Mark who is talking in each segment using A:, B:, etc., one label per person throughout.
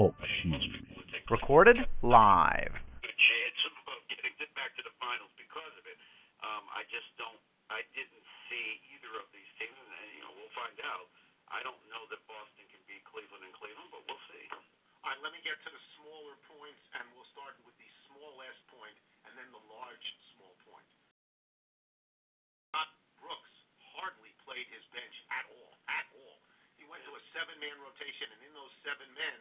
A: Talk shoes. Recorded live.
B: chance of getting it back to the finals because of it. Um, I just don't. I didn't see either of these teams, and you know we'll find out. I don't know that Boston can beat Cleveland and Cleveland, but we'll see.
C: All right, let me get to the smaller points, and we'll start with the smallest point and then the large small point. Scott Brooks hardly played his bench at all, at all. He went to a seven-man rotation, and in those seven men,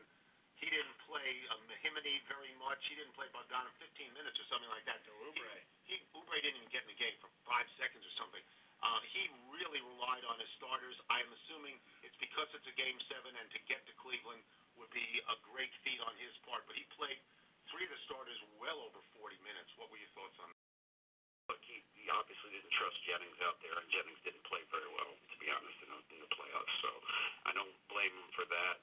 C: he didn't play um, Mahinmi very much. He didn't play Bogdanov 15 minutes or something like that. Oubre. He, he Oubre didn't even get in the game for five seconds or something. Uh, he really relied on his starters. I am assuming it's because it's a game seven, and to get to Cleveland would be a great feat on his part. But he played three of the starters well over 40 minutes. What were your thoughts on that?
B: Look, he, he obviously didn't trust Jennings out there, and Jennings didn't play very well, to be honest, in the, in the playoffs. So I don't blame him for that.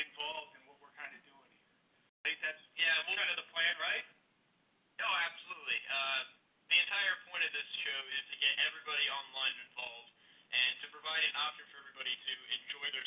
D: involved in what we're kind of doing here. I think that's
E: yeah, that's
D: kind of the plan, right?
E: No, absolutely. Uh, the entire point of this show is to get everybody online involved and to provide an option for everybody to enjoy their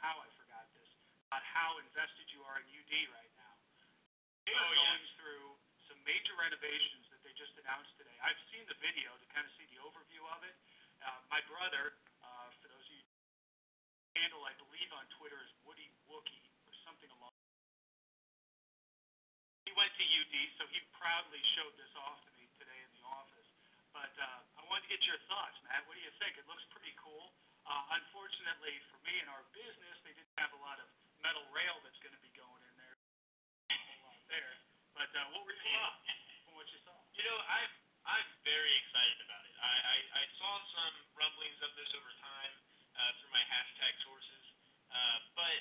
E: how
D: I forgot this, about how invested you are in UD right now. They are
E: oh,
D: going through some major renovations that they just announced today. I've seen the video to kind of see the overview of it. Uh, my brother, uh, for those of you handle, I believe on Twitter is Woody Wookie or something along. He went to UD, so he proudly showed this off to me today in the office. But uh, I wanted to get your thoughts, Matt. What do you think? It looks pretty cool. Uh, unfortunately for me and our business, they didn't have a lot of metal rail that's going to be going in there. there. But uh, what were your thoughts from what you saw?
E: You know, I'm I'm very excited about it. I I, I saw some rumblings of this over time uh, through my hashtag sources, uh, but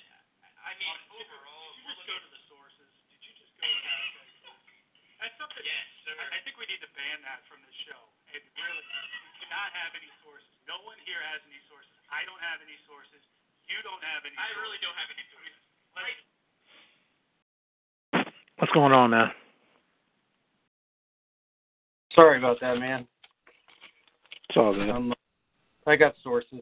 E: I mean
D: oh,
E: overall,
D: did you just go to the sources? Did you just go to hashtag? That's something.
E: Yes, sir.
D: I, I think we need to ban that from the show. It really, we cannot have any sources. No one here has any sources. I don't have any sources. You don't have any.
E: I
D: sources.
E: really don't have any sources.
F: What's going on, man?
G: Sorry about that, man.
F: It's all good.
G: Um, I got sources.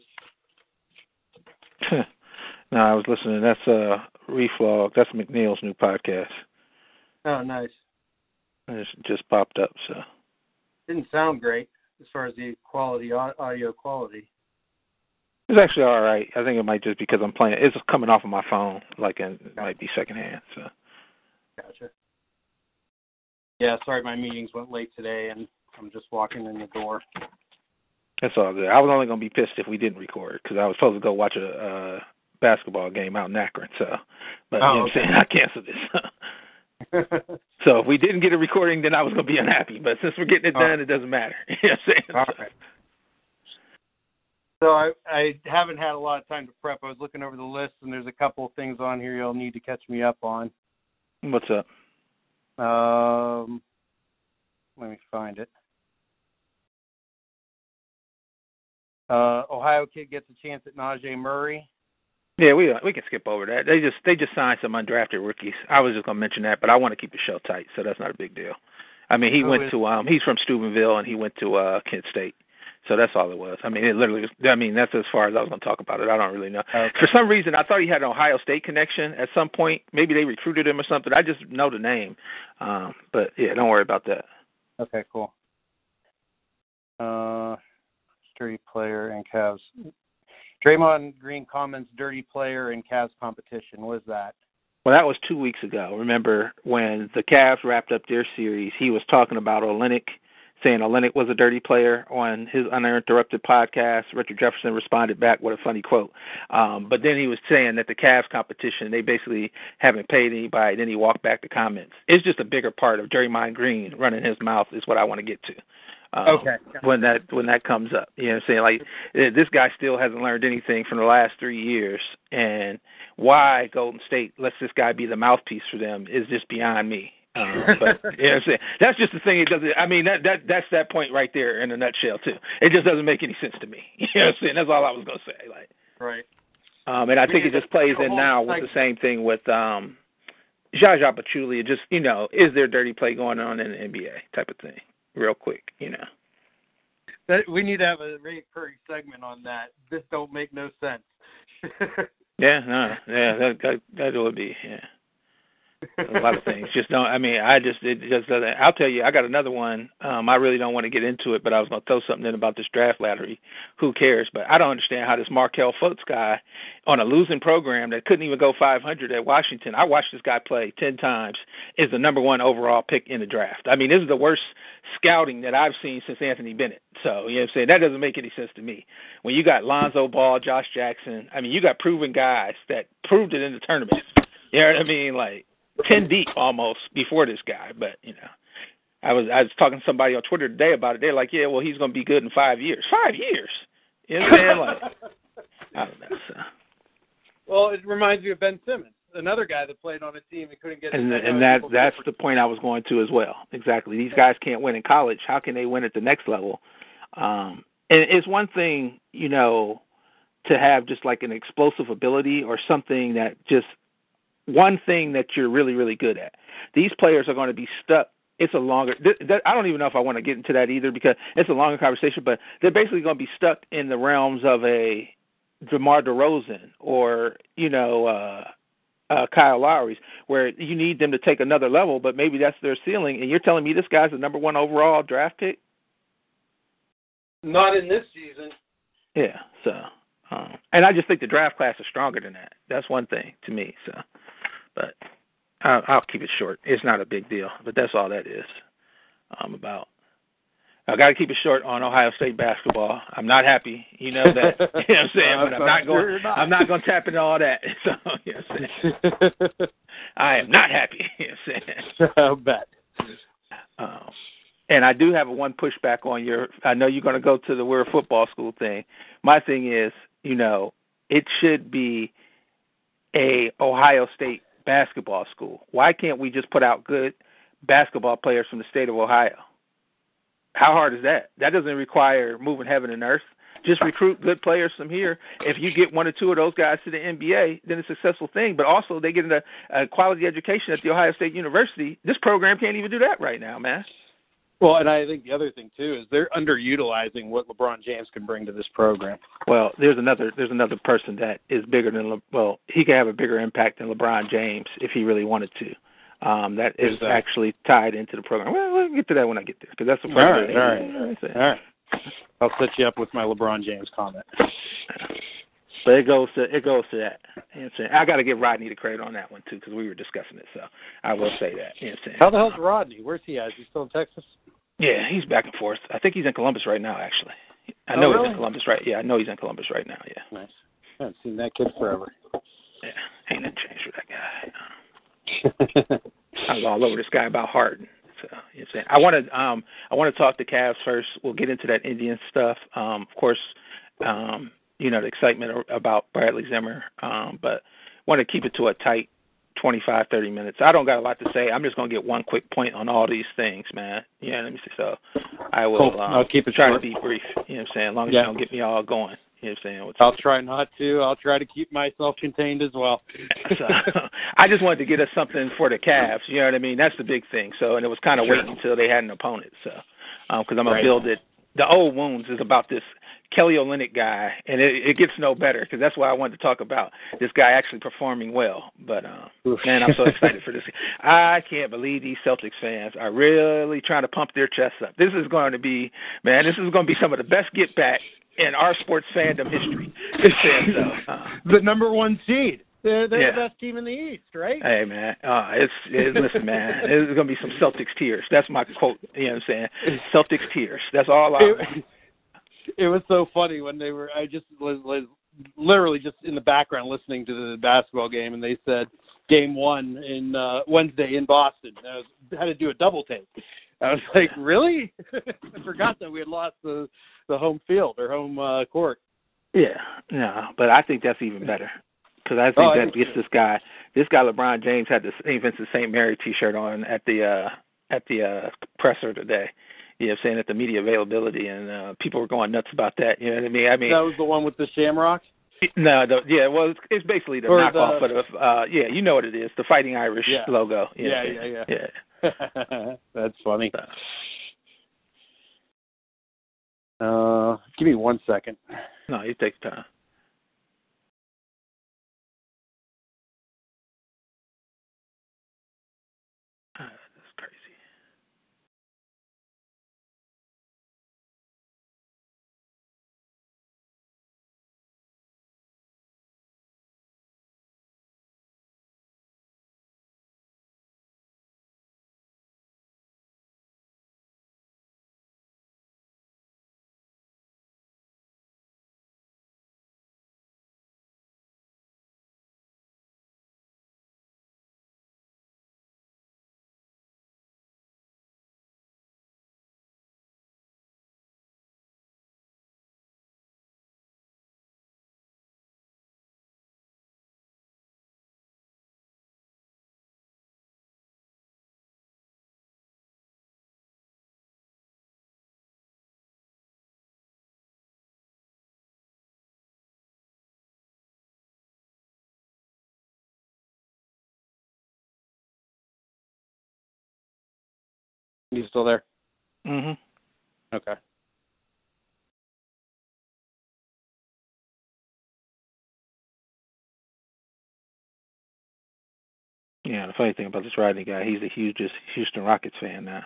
F: no, I was listening. That's uh Reflog. That's McNeil's new podcast.
G: Oh, nice.
F: It just popped up, so.
G: Didn't sound great as far as the quality audio quality
F: it's actually all right. I think it might just because I'm playing. It's coming off of my phone, like and it might be secondhand. So
G: Gotcha. Yeah, sorry my meetings went late today and I'm just walking in the door.
F: that's all good. I was only gonna be pissed if we didn't record because I was supposed to go watch a uh basketball game out in Akron. So, but you
G: Oh,
F: know what I'm saying I canceled this. so if we didn't get a recording, then I was gonna be unhappy. But since we're getting it done, it doesn't matter. you know what I'm saying?
G: All right. So I I haven't had a lot of time to prep. I was looking over the list and there's a couple of things on here you'll need to catch me up on.
F: What's up?
G: Um let me find it. Uh Ohio kid gets a chance at Najee Murray.
F: Yeah, we we can skip over that. They just they just signed some undrafted rookies. I was just gonna mention that, but I want to keep the show tight, so that's not a big deal. I mean, he
G: Who
F: went
G: is-
F: to um he's from Steubenville and he went to uh Kent State. So that's all it was. I mean, it literally was. I mean, that's as far as I was going to talk about it. I don't really know.
G: Okay.
F: For some reason, I thought he had an Ohio State connection at some point. Maybe they recruited him or something. I just know the name. Um, but yeah, don't worry about that.
G: Okay, cool. Uh, dirty player and Cavs. Draymond Green comments dirty player in Cavs competition. What is that?
F: Well, that was two weeks ago. Remember when the Cavs wrapped up their series? He was talking about Olynyk, saying Olynyk was a dirty player on his uninterrupted podcast. Richard Jefferson responded back with a funny quote. Um, but then he was saying that the Cavs competition, they basically haven't paid anybody. Then he walked back the comments. It's just a bigger part of Draymond Green running his mouth is what I want to get to. Um,
G: Okay.
F: When that when that comes up, you know what I'm saying? Like eh, this guy still hasn't learned anything from the last three years, and why Golden State lets this guy be the mouthpiece for them is just beyond me. Um, but you know what I'm saying? That's just the thing. It doesn't. I mean, that that that's that point right there in a nutshell too. It just doesn't make any sense to me. You know what I'm saying? That's all I was gonna say. Like,
G: Right.
F: um, and I think it just plays in now with the same thing with um, Zaza Pachulia. Just you know, is there dirty play going on in the NBA type of thing? Real quick, you know.
G: That, we need to have a recurring segment on that. This don't make no sense.
F: Yeah, no, yeah, that that that would be yeah. A lot of things. Just don't. I mean, I just it just doesn't. I'll tell you, I got another one. Um, I really don't want to get into it, but I was going to throw something in about this draft lottery. Who cares? But I don't understand how this Markelle Fultz guy on a losing program that couldn't even go 500 at Washington. I watched this guy play 10 times. Is the number one overall pick in the draft. I mean, this is the worst scouting that I've seen since Anthony Bennett. So you know what I'm saying? That doesn't make any sense to me. When you got Lonzo Ball, Josh Jackson, I mean, you got proven guys that proved it in the tournament. You know what I mean? Like ten deep almost before this guy. But you know, I was I was talking to somebody on Twitter today about it. They're like, yeah, well, he's going to be good in five years. Five years. You know what I'm saying? Like, I don't know. So.
G: well, it reminds me of Ben Simmons, another guy that played on a team and couldn't get.
F: And and that that's the point I was going to as well. Exactly. These guys can't win in college. How can they win at the next level? Um, and it's one thing, you know, to have just like an explosive ability or something that just one thing that you're really really good at. These players are going to be stuck. It's a longer. Th- th- I don't even know if I want to get into that either because it's a longer conversation. But they're basically going to be stuck in the realms of a DeMar DeRozan or you know uh, uh, Kyle Lowry's, where you need them to take another level. But maybe that's their ceiling. And you're telling me this guy's the number one overall draft pick?
G: Not in this season.
F: Yeah. So, um, and I just think the draft class is stronger than that. That's one thing to me. So, but I'll, I'll keep it short. It's not a big deal, but that's all that is um, about. I got to keep it short on Ohio State basketball. I'm not happy. You know that. You know what I'm saying? But I'm
G: I'm
F: not
G: sure
F: going.
G: not.
F: I'm not going to tap into all that. So, you know what I'm saying? I am not happy. You know what I'm saying?
G: I'll bet.
F: Um, and I do have a one pushback on your. I know you're going to go to the we're a football school thing. My thing is, you know, it should be a Ohio State basketball school. Why can't we just put out good basketball players from the state of Ohio? How hard is that? That doesn't require moving heaven and earth. Just recruit good players from here. If you get one or two of those guys to the NBA, then it's a successful thing. But also, they get a, a quality education at the Ohio State University. This program can't even do that right now, man.
G: Well, and I think the other thing too is they're underutilizing what LeBron James can bring to this program.
F: Well, there's another there's another person that is bigger than Le, well, he could have a bigger impact than LeBron James if he really wanted to. Um, that is
G: that?
F: actually tied into the program. Well, we'll get to that when I get there because that's the
G: All
F: part.
G: right, all right, all right. I'll set you up with my LeBron James comment.
F: But it goes to it goes to that. You know? I got to give Rodney the credit on that one too because we were discussing it. So I will say that. You know what I'm saying?
G: How the hell's Rodney? Where's he at? Is he still in Texas?
F: Yeah, he's back and forth. I think he's in Columbus right now. Actually, I
G: Oh,
F: know he's in Columbus right. Yeah, I know he's in Columbus right now. Yeah,
G: Nice. I haven't seen that kid forever.
F: yeah. Ain't nothing changed with that guy. I was all over this guy about Harden. So you know what I'm saying? I want to um I want to talk to Cavs first. We'll get into that Indian stuff. Um, of course, um, you know the excitement about Bradley Zimmer. Um, but want to keep it to a tight 25, 30 minutes. I don't got a lot to say. I'm just gonna get one quick point on all these things, man. Yeah, let me see. So I will
G: Cool.
F: um,
G: I'll keep it
F: try
G: short.
F: to be brief. You know what I'm saying? As long as
G: Yeah.
F: you don't get me all going. You know what I'm saying? What's
G: I'll try not to. I'll try to keep myself contained as well.
F: so I just wanted to get us something for the Cavs. You know what I mean? That's the big thing. So, and it was kind of
G: Sure.
F: waiting until they had an opponent. So, because I'm gonna
G: Right.
F: build it. The old wounds is about this Kelly Olynyk guy, and it, it gets no better because that's why I wanted to talk about this guy actually performing well. But uh, man, I'm so excited for this. I can't believe these Celtics fans are really trying to pump their chests up. This is going to be, man, this is going to be some of the best get back in our sports fandom history. so, uh,
G: the number one seed. They're, they're
F: Yeah.
G: the best team in the East, right?
F: Hey man, uh, it's, it's listen man, it's gonna be some Celtics tears. That's my quote. You know what I'm saying? Celtics tears. That's all I.
G: it, it was so funny when they were. I just was, was literally just in the background listening to the basketball game, and they said game one in uh, Wednesday in Boston. I was, had to do a double take. I was like, really? I forgot that we had lost the the home field or home uh, court.
F: Yeah, no, but I think that's even better because I think
G: Oh,
F: that gets this guy. This guy LeBron James had the St. Vincent St. Mary T-shirt on at the uh at the uh presser today. You know, saying at the media availability, and uh people were going nuts about that. You know what I mean? I mean,
G: That was the one with the Shamrock.
F: no, the, yeah, well, it's, it's basically the
G: Or
F: knockoff,
G: the-
F: of, uh yeah, you know what it is, the Fighting Irish
G: Yeah.
F: logo. Know
G: Yeah, yeah, yeah.
F: yeah.
G: That's funny. Uh, give me one second.
F: no, you take time. Ah, That's crazy.
G: You still there?
F: Mhm.
G: Okay.
F: Yeah, the funny thing about this Rodney guy, he's the hugest Houston Rockets fan now.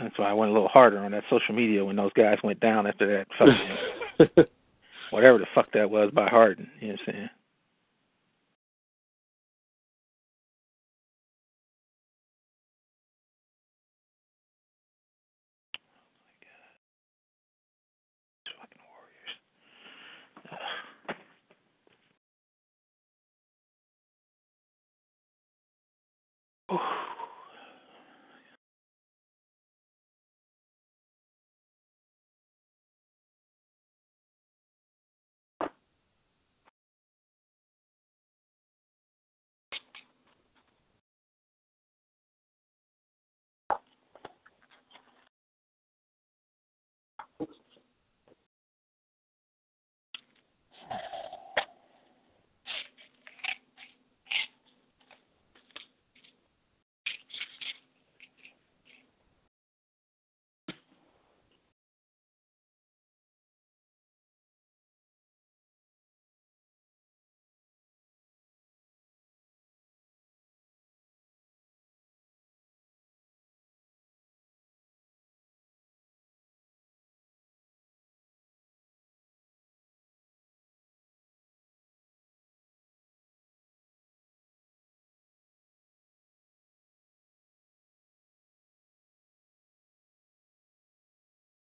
F: That's why I went a little harder on that social media when those guys went down after that fucking whatever the fuck that was by Harden. You know what I'm saying? These fucking Warriors. Ugh.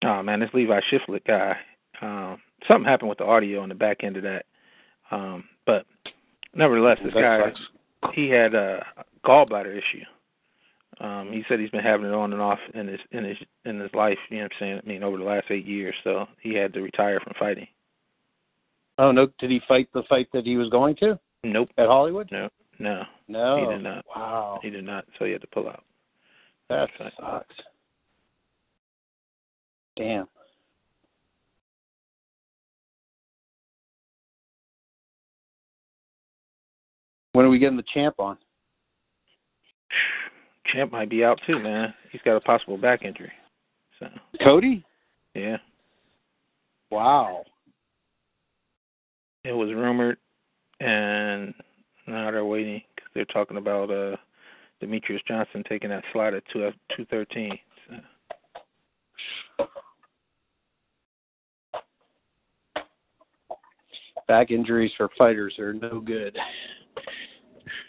F: Oh man, this Levi Shiflett guy. Um, something happened with the audio on the back end of that. Um, but nevertheless, this guy he had a gallbladder issue. Um, he said he's been having it on and off in his in his in his life. You know what I'm saying? I mean, over the last eight years. So he had to retire from fighting.
G: Oh no! Did he fight the fight that he was going to
F: Nope.
G: at Hollywood?
F: No. No.
G: No.
F: He did not.
G: Wow,
F: He did not. So he had to pull out.
G: that sucks. Damn. When are we getting the champ on?
F: Champ might be out too, man. He's got a possible back injury. So
G: Cody?
F: yeah,
G: Wow.
F: it was rumored, and now they're waiting because they're talking about uh Demetrious Johnson taking that slot at two two thirteen. So.
G: Back injuries for fighters are no good.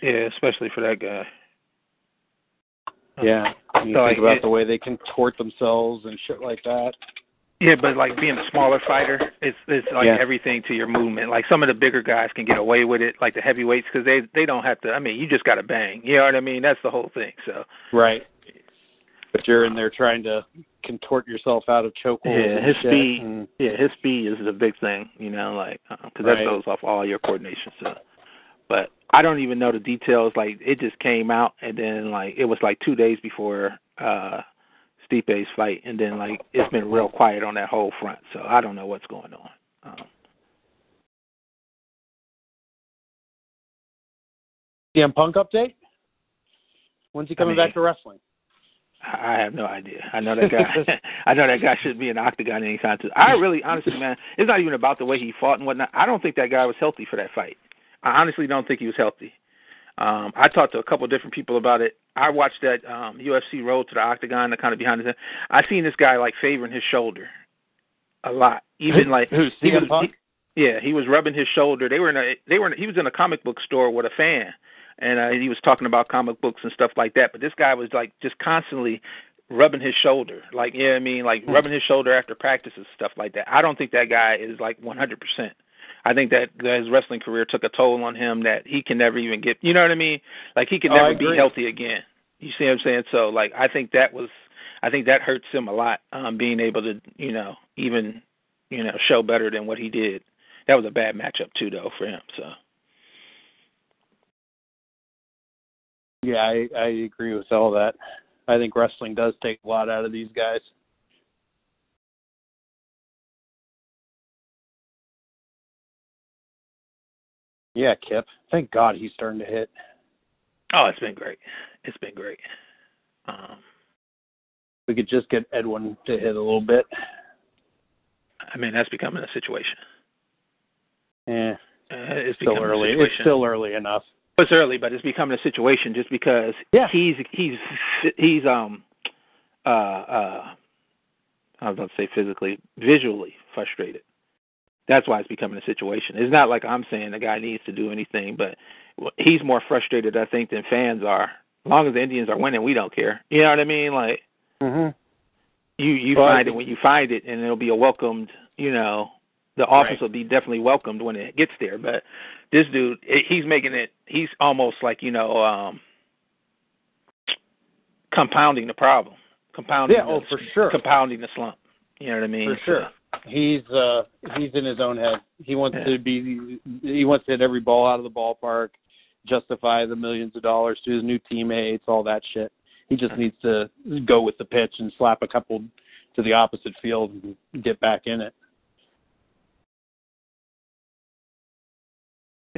F: Yeah, especially for that guy.
G: Yeah. You
F: So,
G: think
F: like,
G: about
F: it-
G: the way they contort themselves and shit like that.
F: Yeah, but like being a smaller fighter, it's it's like
G: Yeah.
F: everything to your movement. Like some of the bigger guys can get away with it, like the heavyweights, because they they don't have to. I mean, you just got to bang. You know what I mean? That's the whole thing. So
G: Right. But you're in there trying to contort yourself out of chokeholds.
F: Yeah,
G: and
F: his
G: shit,
F: speed.
G: and-
F: yeah, his speed is the big thing. You know, like because that
G: Right.
F: throws off all your coordination. So, but I don't even know the details. Like it just came out, and then like it was like two days before uh Stipe's fight, and then like it's been real quiet on that whole front. So I don't know what's going on. Um,
G: CM Punk update? When's he coming
F: mean-
G: back to wrestling?
F: I have no idea. I know that guy. I know that guy shouldn't be in the octagon anytime soon. I really, honestly, man, it's not even about the way he fought and whatnot. I don't think that guy was healthy for that fight. I honestly don't think he was healthy. Um, I talked to a couple of different people about it. I watched that um, UFC Road to the Octagon, the kind of behind the. scenes. I seen this guy like favoring his shoulder a lot. Even like
G: Who's
F: he was,
G: Punk?
F: he- yeah, he was rubbing his shoulder. They were in a they were in, he was in a comic book store with a fan, and uh, he was talking about comic books and stuff like that. But this guy was like just constantly rubbing his shoulder, like yeah, you know what I mean, like
G: Hmm.
F: rubbing his shoulder after practices and stuff like that. I don't think that guy is like 100%. I think that, that his wrestling career took a toll on him that he can never even get. You know what I mean? Like he can
G: Oh,
F: never be healthy again. You see what I'm saying? So like I think that was I think that hurts him a lot um being able to, you know, even you know, show better than what he did. That was a bad matchup too though for him. So
G: Yeah, I, I agree with all that. I think wrestling does take a lot out of these guys. Yeah, Kip. Thank God he's starting to hit.
F: Oh, it's been great. It's been great. Um
G: We could just get Edwin to hit a little bit.
F: I mean that's becoming a situation.
G: Yeah,
F: Uh, it's
G: still early. It's still early enough.
F: It's early, but it's becoming a situation just because
G: Yeah.
F: he's he's he's um uh uh I was about to say physically, visually frustrated. That's why it's becoming a situation. It's not like I'm saying the guy needs to do anything, but he's more frustrated, I think, than fans are. As long as the Indians are winning, we don't care. You know what I mean? Like
G: Mm-hmm.
F: you you
G: Well,
F: find it when you find it, and it'll be a welcomed. You know, the office
G: Right.
F: will be definitely welcomed when it gets there. But this dude, he's making it. He's almost like you know, um compounding the problem, compounding.
G: Yeah,
F: the,
G: oh, for sure.
F: compounding the slump. You know what I mean?
G: For sure. He's uh he's in his own head. He wants
F: Yeah.
G: to be he wants to hit every ball out of the ballpark, justify the millions of dollars to his new teammates, all that shit. He just needs to go with the pitch and slap a couple to the opposite field and get back in it.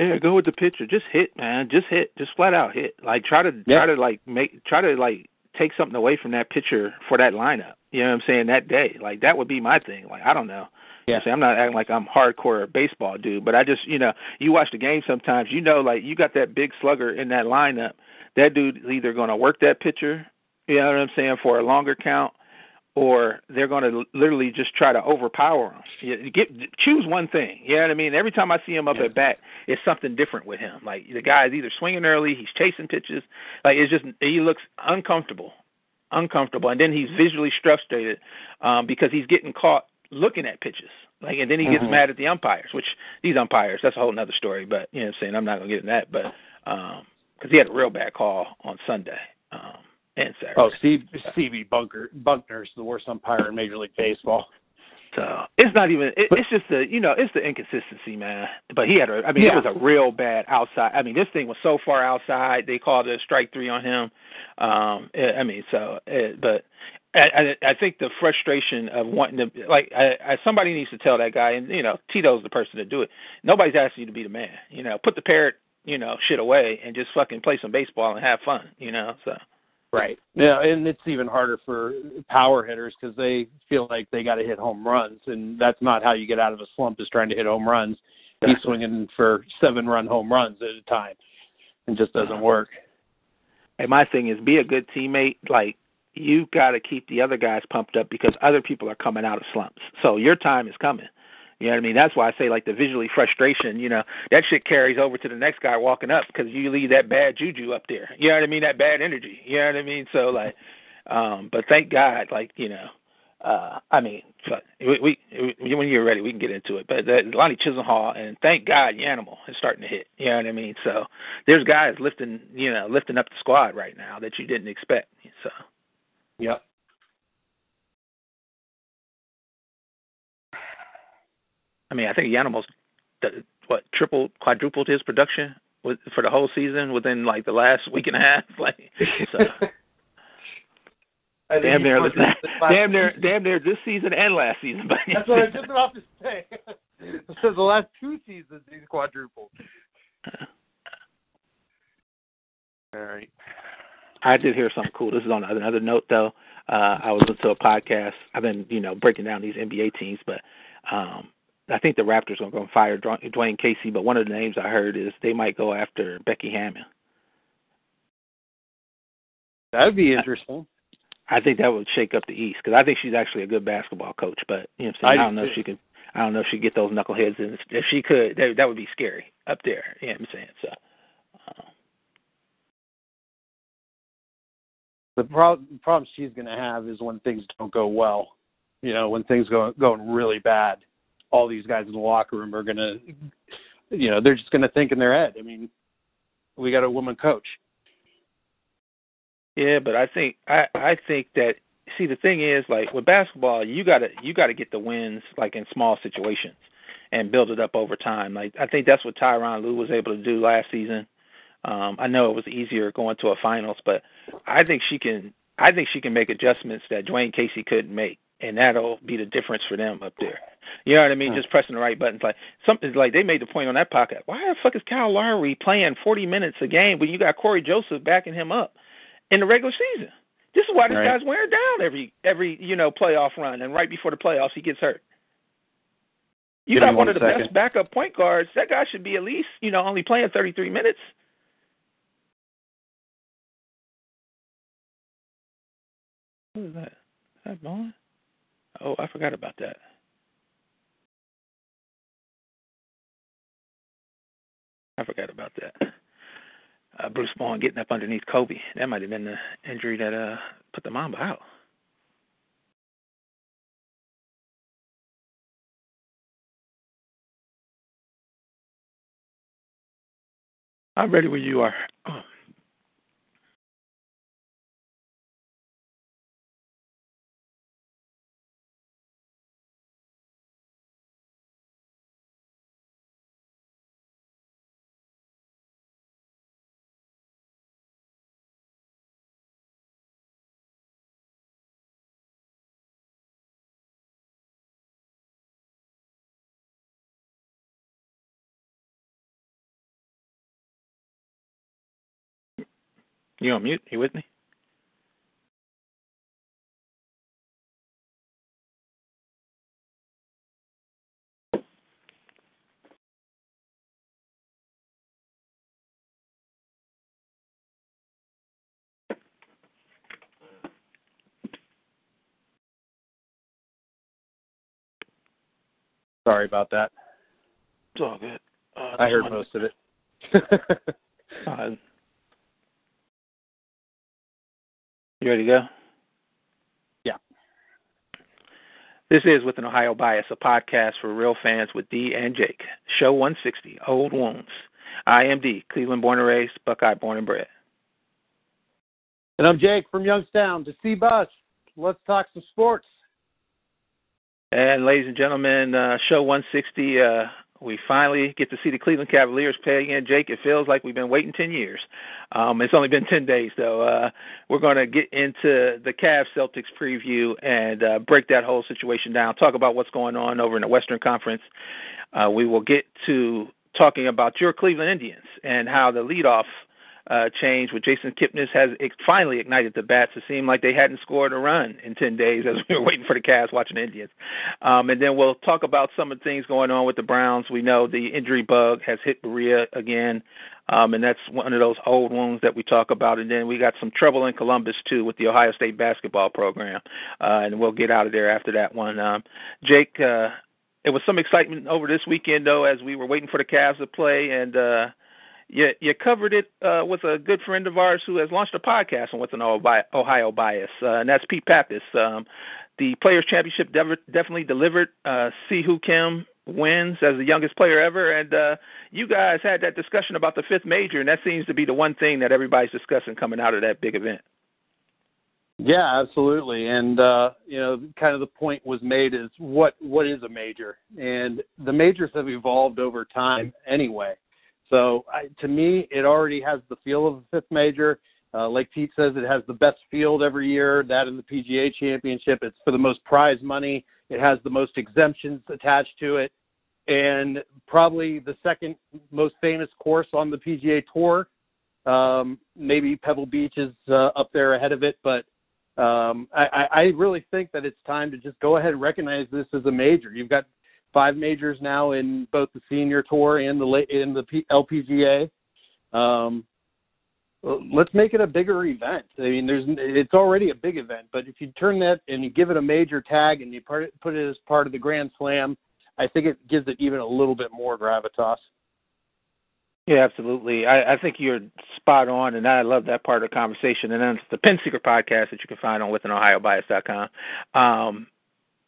F: Yeah, go with the pitcher. Just hit, man. Just hit. Just flat out hit. Like try to
G: Yeah.
F: try to like make try to like take something away from that pitcher for that lineup. You know what I'm saying? That day, like that would be my thing. Like I don't know.
G: Yeah.
F: See, I'm not acting like I'm hardcore baseball dude, but I just you know you watch the game sometimes. You know, like you got that big slugger in that lineup. That dude is either going to work that pitcher. You know what I'm saying for a longer count, or they're going to literally just try to overpower him. You get choose one thing. You know what I mean? Every time I see him up at bat, it's something different with him. Like the guy's either swinging early, he's chasing pitches. Like it's just he looks uncomfortable. uncomfortable, and then he's visually frustrated um, because he's getting caught looking at pitches. Like, and then he gets
G: Mhm.
F: mad at the umpires, which these umpires, that's a whole other story. But you know, what I'm saying I'm not gonna get in that. But because he had a real bad call on Sunday um, and Saturday.
G: Oh, Steve Stevie Bunker Bunkner's the worst umpire in Major League Baseball.
F: So it's not even. It, it's just the you know it's the inconsistency, man. But he had a. I mean,
G: Yeah.
F: it was a real bad outside. I mean, this thing was so far outside. They called it a strike three on him. Um, eh, I mean, so it, but. I, I I think the frustration of wanting to like I, I somebody needs to tell that guy and you know Tito's the person to do it. Nobody's asking you to be the man. You know, put the parrot you know shit away and just fucking play some baseball and have fun. You know, so
G: Right. Yeah, and it's even harder for power hitters because they feel like they got to hit home runs, and that's not how you get out of a slump. Is trying to hit home runs. He's swinging for seven-run home runs at a time, and just doesn't work.
F: And my thing is be a good teammate. Like you've got to keep the other guys pumped up because other people are coming out of slumps. So your time is coming. You know what I mean? That's why I say like the visually frustration. You know that shit carries over to the next guy walking up because you leave that bad juju up there. You know what I mean? That bad energy. You know what I mean? So like, um, but thank God, like you know, uh, I mean, we, we, we when you're ready, we can get into it. But uh, Lonnie Chisenhall and thank God Yanimal is starting to hit. You know what I mean? So there's guys lifting, you know, lifting up the squad right now that you didn't expect. So.
G: Yep.
F: I mean, I think Yanimal's what tripled, quadrupled his production with, for the whole season within like the last week and a half. Like, so damn near,
G: supposed to be the last-
F: damn near, damn near this season and last season. But
G: That's what I was just about to say. so the last two seasons he's quadrupled. All right.
F: I did hear something cool. This is on another note, though. Uh, I was listening to a podcast. I've been, you know, breaking down these NBA teams, but um, I think the Raptors are going to fire Dwane Casey. But one of the names I heard is they might go after Becky Hammon.
G: That'd be interesting.
F: I think that would shake up the East because I think she's actually a good basketball coach. But you know, what I'm saying?
G: I
F: I, don't know if she can. I don't know if she get those knuckleheads in. If she could, that that would be scary up there. You know what I'm saying? So. Uh,
G: The problem, problem she's going to have is when things don't go well. You know, when things go going really bad, all these guys in the locker room are to, you know, they're just to think in their head. I mean, we got a woman coach.
F: Yeah, but I think I I think that see the thing is like with basketball you gotta you gotta get the wins like in small situations and build it up over time. Like I think that's what Tyronn Lue was able to do last season. Um, I know it was easier going to a finals, but I think she can I think she can make adjustments that Dwane Casey couldn't make and that'll be the difference for them up there. You know what I mean?
G: Hmm.
F: Just pressing the right buttons. Like something like they made the point on that pocket. Why the fuck is Kyle Lowry playing forty minutes a game when you got Cory Joseph backing him up in the regular season? This is why this
G: Right.
F: guy's wearing down every every you know playoff run, and right before the playoffs he gets hurt. You
G: Give
F: got one
G: one
F: of the
G: second.
F: best backup point guards. That guy should be at least you know only playing thirty three minutes. What is that? Is that Bond? Oh, I forgot about that. I forgot about that. Uh, Bruce Bowen getting up underneath Kobe. That might have been the injury that uh put the Mamba out. I'm ready when you are. Oh. You on mute? You with me?
G: Sorry about that.
F: It's all good. Uh,
G: I heard most of it.
F: Uh, You ready to go? Yeah. This is With an Ohio Bias, a podcast for real fans with D and Jake. Show 160, Old Wounds. I am D, Cleveland born and raised, Buckeye born and bred.
G: And I'm Jake from Youngstown, to see bus. Let's talk some sports.
F: And ladies and gentlemen, uh, show 160, uh, we finally get to see the Cleveland Cavaliers play again. Jake, it feels like we've been waiting 10 years. Um, it's only been 10 days, though. Uh, we're going to get into the Cavs Celtics preview and uh, break that whole situation down, talk about what's going on over in the Western Conference. Uh, we will get to talking about your Cleveland Indians and how the leadoff – uh, change with Jason Kipnis has finally ignited the bats. It seemed like they hadn't scored a run in 10 days as we were waiting for the Cavs watching the Indians. Um, and then we'll talk about some of the things going on with the Browns. We know the injury bug has hit Berea again, um, and that's one of those old wounds that we talk about. And then we got some trouble in Columbus, too, with the Ohio State basketball program. Uh, and we'll get out of there after that one. Um, Jake, uh, it was some excitement over this weekend, though, as we were waiting for the Cavs to play. And, uh, you you covered it uh, with a good friend of ours who has launched a podcast on With an Ohio Bias, uh, and that's Pete Pappas. Um, the Players Championship definitely delivered. Uh, Si Woo Kim wins as the youngest player ever, and uh, you guys had that discussion about the fifth major, and that seems to be the one thing that everybody's discussing coming out of that big event.
G: Yeah, absolutely. And uh, you know, kind of the point was made is what what is a major? And the majors have evolved over time anyway. So I, to me, it already has the feel of a fifth major. Uh, like Pete says, it has the best field every year. That in the PGA Championship, it's for the most prize money. It has the most exemptions attached to it, and probably the second most famous course on the PGA Tour. Um, maybe Pebble Beach is uh, up there ahead of it, but um, I, I really think that it's time to just go ahead and recognize this as a major. You've got five majors now in both the senior tour and the in the LPGA. Um, let's make it a bigger event. I mean, there's it's already a big event, but if you turn that and you give it a major tag and you put it, put it as part of the Grand Slam, I think it gives it even a little bit more gravitas.
F: Yeah, absolutely. I, I think you're spot on, and I love that part of the conversation. And then it's the Pin Seeker podcast that you can find on withanohiobias.com, um,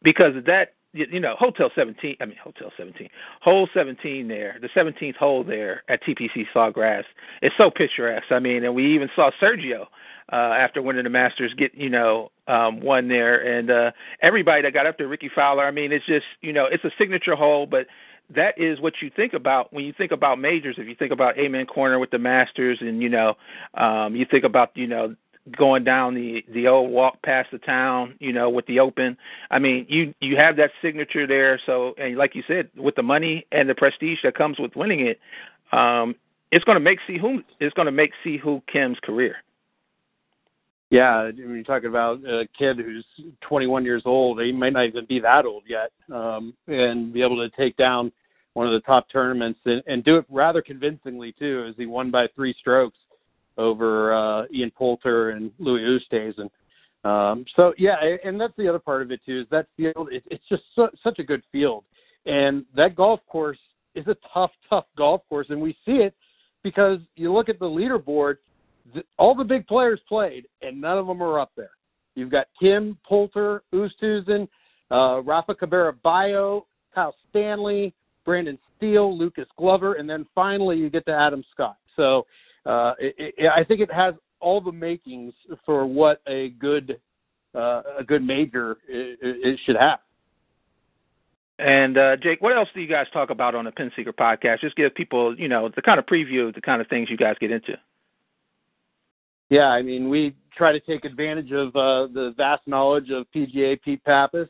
F: because that you know, Hotel 17, I mean, Hotel 17, hole 17 there, the 17th hole there at TPC Sawgrass It's so picturesque. I mean, and we even saw Sergio uh, after winning the Masters get, you know, um, one there. And uh, everybody that got up there, Rickie Fowler, I mean, it's just, you know, it's a signature hole, but that is what you think about when you think about majors. If you think about Amen Corner with the Masters, and you know, um, you think about you know going down the the old walk past the town, you know, with the open. I mean, you you have that signature there. So, and like you said, with the money and the prestige that comes with winning it, um, it's going to make Si Woo it's going to make Si Woo Kim's career.
G: Yeah, when you're talking about a kid who's 21 years old, he might not even be that old yet, um, and be able to take down one of the top tournaments and, and do it rather convincingly too, as he won by three strokes over uh, Ian Poulter and Louis Oosthuizen. Um, so yeah, and that's the other part of it too. Is that field? It, it's just such a good field, and that golf course is a tough, tough golf course, and we see it because you look at the leaderboard. All the big players played, and none of them are up there. You've got Kim Poulter, Oosthuizen, uh, Rafa Cabrera Bello, Kyle Stanley, Brendan Steele, Lucas Glover, and then finally you get to Adam Scott. So uh, it, it, I think it has all the makings for what a good uh, a good major it, it should have.
F: And uh, Jake, what else do you guys talk about on the Pin Seeker podcast? Just give people, you know, the kind of preview of the kind of things you guys get into.
G: Yeah, I mean, we try to take advantage of uh, the vast knowledge of PGA Pete Pappas.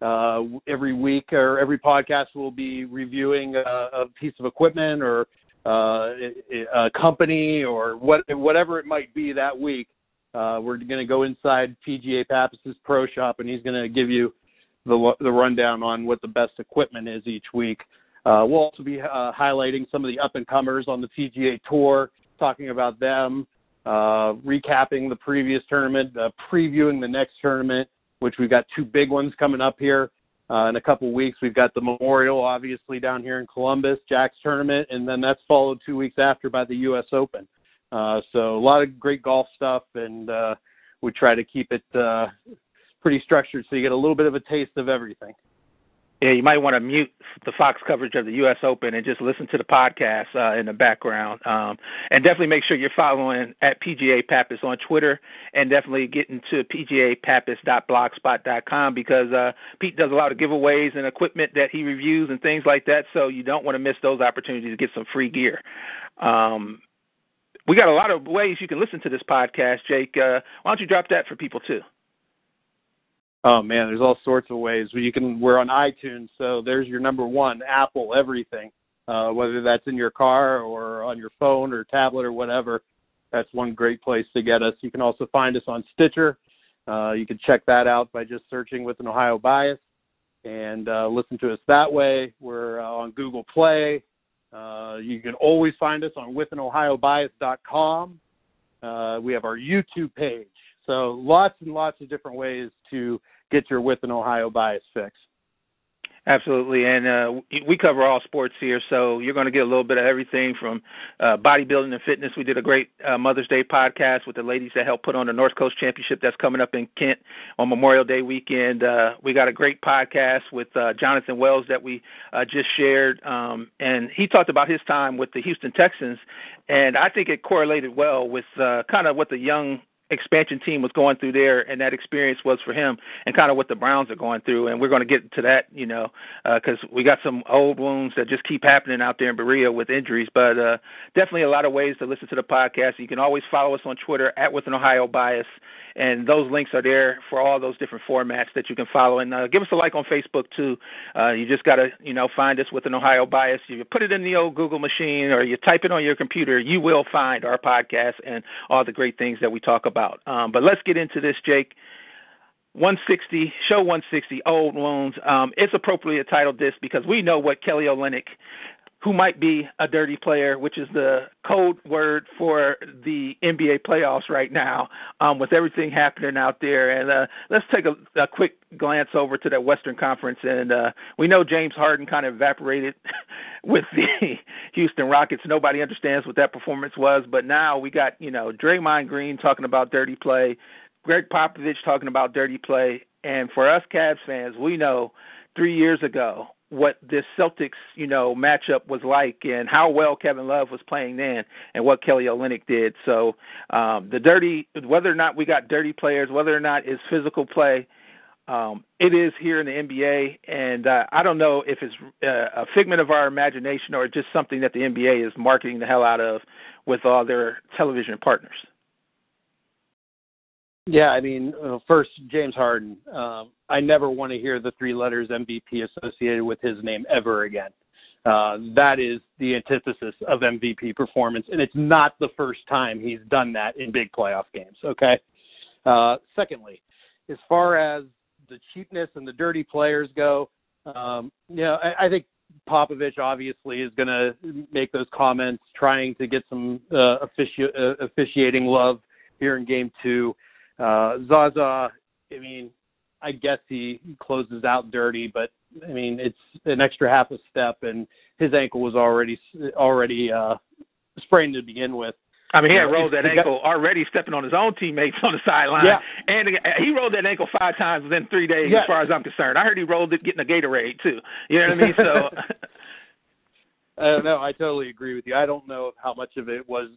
G: Uh, every week or every podcast, we'll be reviewing a, a piece of equipment or uh, a company or what, whatever it might be that week. Uh, we're going to go inside PGA Pappas's pro shop, and he's going to give you the the rundown on what the best equipment is each week. Uh, we'll also be uh, highlighting some of the up and comers on the PGA Tour, talking about them, uh, recapping the previous tournament, uh, previewing the next tournament, which we've got two big ones coming up here uh, in a couple weeks. We've got the Memorial, obviously, down here in Columbus, Jack's tournament, and then that's followed two weeks after by the U.S. Open. Uh, so a lot of great golf stuff, and uh, we try to keep it uh, pretty structured, so you get a little bit of a taste of everything.
F: Yeah, you might want to mute the Fox coverage of the U.S. Open and just listen to the podcast uh, in the background. Um, and definitely make sure you're following at PGA Pappas on Twitter and definitely getting to PGAPappas.blogspot.com because uh, Pete does a lot of giveaways and equipment that he reviews and things like that. So you don't want to miss those opportunities to get some free gear. Um, we got a lot of ways you can listen to this podcast, Jake. Uh, why don't you drop that for people too?
G: Oh man, there's all sorts of ways. You can we're on iTunes, so there's your number one, Apple, everything. Uh, whether that's in your car or on your phone or tablet or whatever, that's one great place to get us. You can also find us on Stitcher. Uh, you can check that out by just searching with an Ohio bias and uh, listen to us that way. We're uh, on Google Play. Uh, you can always find us on withanohiobias.com. Uh, we have our YouTube page. So lots and lots of different ways to get your with an Ohio bias fix.
F: Absolutely, and uh, we cover all sports here, so you're going to get a little bit of everything from uh, bodybuilding and fitness. We did a great uh, Mother's Day podcast with the ladies that helped put on the North Coast Championship that's coming up in Kent on Memorial Day weekend. Uh, we got a great podcast with uh, Jonathan Wells that we uh, just shared, um, and he talked about his time with the Houston Texans, and I think it correlated well with uh, kind of what the young expansion team was going through there, and that experience was for him, and kind of what the Browns are going through. And we're going to get to that, you know, because uh, we got some old wounds that just keep happening out there in Berea with injuries. But uh, definitely a lot of ways to listen to the podcast. You can always follow us on Twitter at with an Ohio bias, and those links are there for all those different formats that you can follow. And uh, give us a like on Facebook too. Uh, you just got to, you know, find us with an Ohio bias. You put it in the old Google machine or you type it on your computer, you will find our podcast and all the great things that we talk about. Um, but let's get into this, Jake. 160, show 160, old wounds. Um, it's appropriately titled this because we know what Kelly Olynyk who might be a dirty player, which is the code word for the NBA playoffs right now, um, with everything happening out there. And uh, let's take a, a quick glance over to that Western Conference. And uh, we know James Harden kind of evaporated with the Houston Rockets. Nobody understands what that performance was, but now we got you know Draymond Green talking about dirty play, Gregg Popovich talking about dirty play, and for us Cavs fans, we know three years ago what this Celtics, you know, matchup was like and how well Kevin Love was playing then and what Kelly Olynyk did. So um, the dirty, whether or not we got dirty players, whether or not it's physical play, um, it is here in the NBA, and uh, I don't know if it's uh, a figment of our imagination or just something that the NBA is marketing the hell out of with all their television partners.
G: Yeah, I mean, uh, first James Harden. Um, I never want to hear the three letters MVP associated with his name ever again. Uh, that is the antithesis of MVP performance, and it's not the first time he's done that in big playoff games. Okay. Uh, secondly, as far as the cheapness and the dirty players go, um, you know, I, I think Popovich obviously is going to make those comments, trying to get some uh, offici- uh, officiating love here in Game Two. Uh, Zaza, I mean, I guess he closes out dirty, but I mean, it's an extra half a step, and his ankle was already already uh, sprained to begin with.
F: I mean, he had rolled that ankle already, stepping on his own teammates on the sideline.
G: Yeah.
F: And he rolled that ankle five times within three days,
G: yeah.
F: as far as I'm concerned. I heard he rolled it getting a Gatorade too. You know what I mean? So.
G: I don't know. I totally agree with you. I don't know how much of it was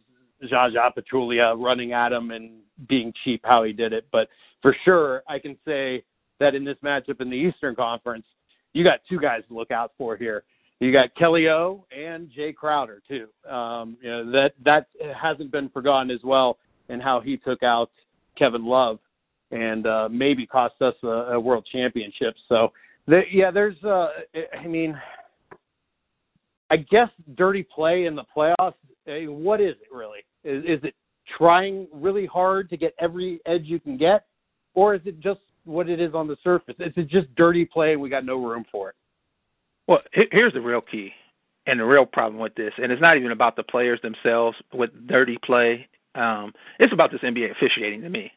G: Zaza Pachulia running at him and being cheap how he did it. But for sure, I can say that in this matchup in the Eastern Conference, you got two guys to look out for here. You got Kelly O and Jae Crowder too. Um, you know that that hasn't been forgotten as well, in how he took out Kevin Love and uh, maybe cost us a, a world championship. So the, yeah, there's. Uh, I mean, I guess dirty play in the playoffs. Mean, what is it really? Is, is it trying really hard to get every edge you can get, or is it just what it is on the surface? Is it just dirty play and we got no room for it?
F: Well, here's the real key and the real problem with this, and it's not even about the players themselves with dirty play. Um, it's about this NBA officiating to me.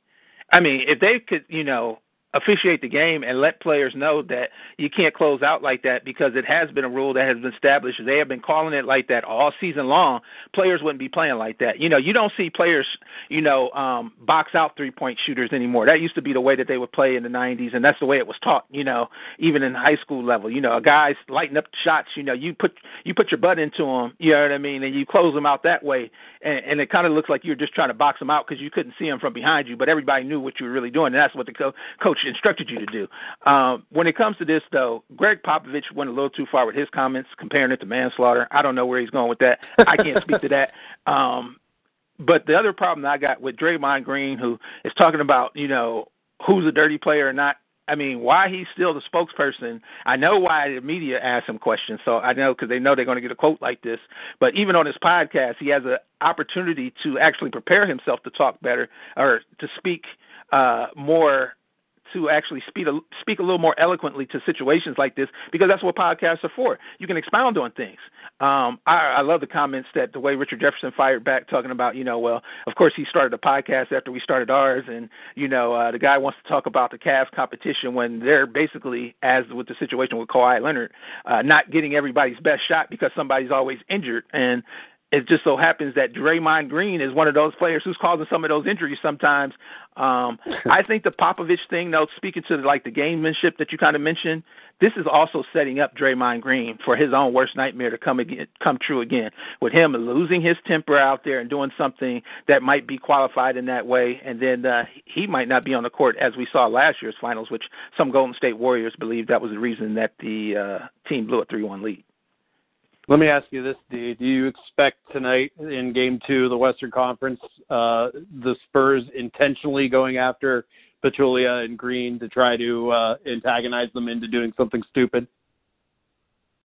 F: I mean, if they could, you know, officiate the game and let players know that you can't close out like that because it has been a rule that has been established. They have been calling it like that all season long. Players wouldn't be playing like that. You know, you don't see players, you know, um box out three-point shooters anymore. That used to be the way that they would play in the 90s and that's the way it was taught, you know, even in high school level. You know, a guys lighting up shots, you know, you put you put your butt into them, you know what I mean, and you close them out that way and, and it kind of looks like you're just trying to box them out because you couldn't see them from behind you, but everybody knew what you were really doing, and that's what the co- coach instructed you to do. Um, when it comes to this, though, Gregg Popovich went a little too far with his comments, comparing it to manslaughter. I don't know where he's going with that. I can't speak to that. Um, but the other problem I got with Draymond Green, who is talking about, you know, who's a dirty player or not, I mean, why he's still the spokesperson. I know why the media ask him questions, so I know because they know they're going to get a quote like this. But even on his podcast, he has an opportunity to actually prepare himself to talk better or to speak uh, more to actually speak a, speak a little more eloquently to situations like this because that's what podcasts are for. You can expound on things. Um, I, I love the comments that the way Richard Jefferson fired back, talking about, you know, well, of course he started a podcast after we started ours, and you know, uh, the guy wants to talk about the Cavs competition when they're basically, as with the situation with Kawhi Leonard, uh, not getting everybody's best shot because somebody's always injured, and it just so happens that Draymond Green is one of those players who's causing some of those injuries sometimes. Um, I think the Popovich thing, though, speaking to like the gamemanship that you kind of mentioned, this is also setting up Draymond Green for his own worst nightmare to come again, come true again, with him losing his temper out there and doing something that might be qualified in that way, and then uh, he might not be on the court as we saw last year's finals, which some Golden State Warriors believe that was the reason that the uh, team blew a three-one lead.
G: Let me ask you this. Do you expect tonight in Game Two of the Western Conference, uh, the Spurs intentionally going after Pachulia and Green to try to uh, antagonize them into doing something stupid?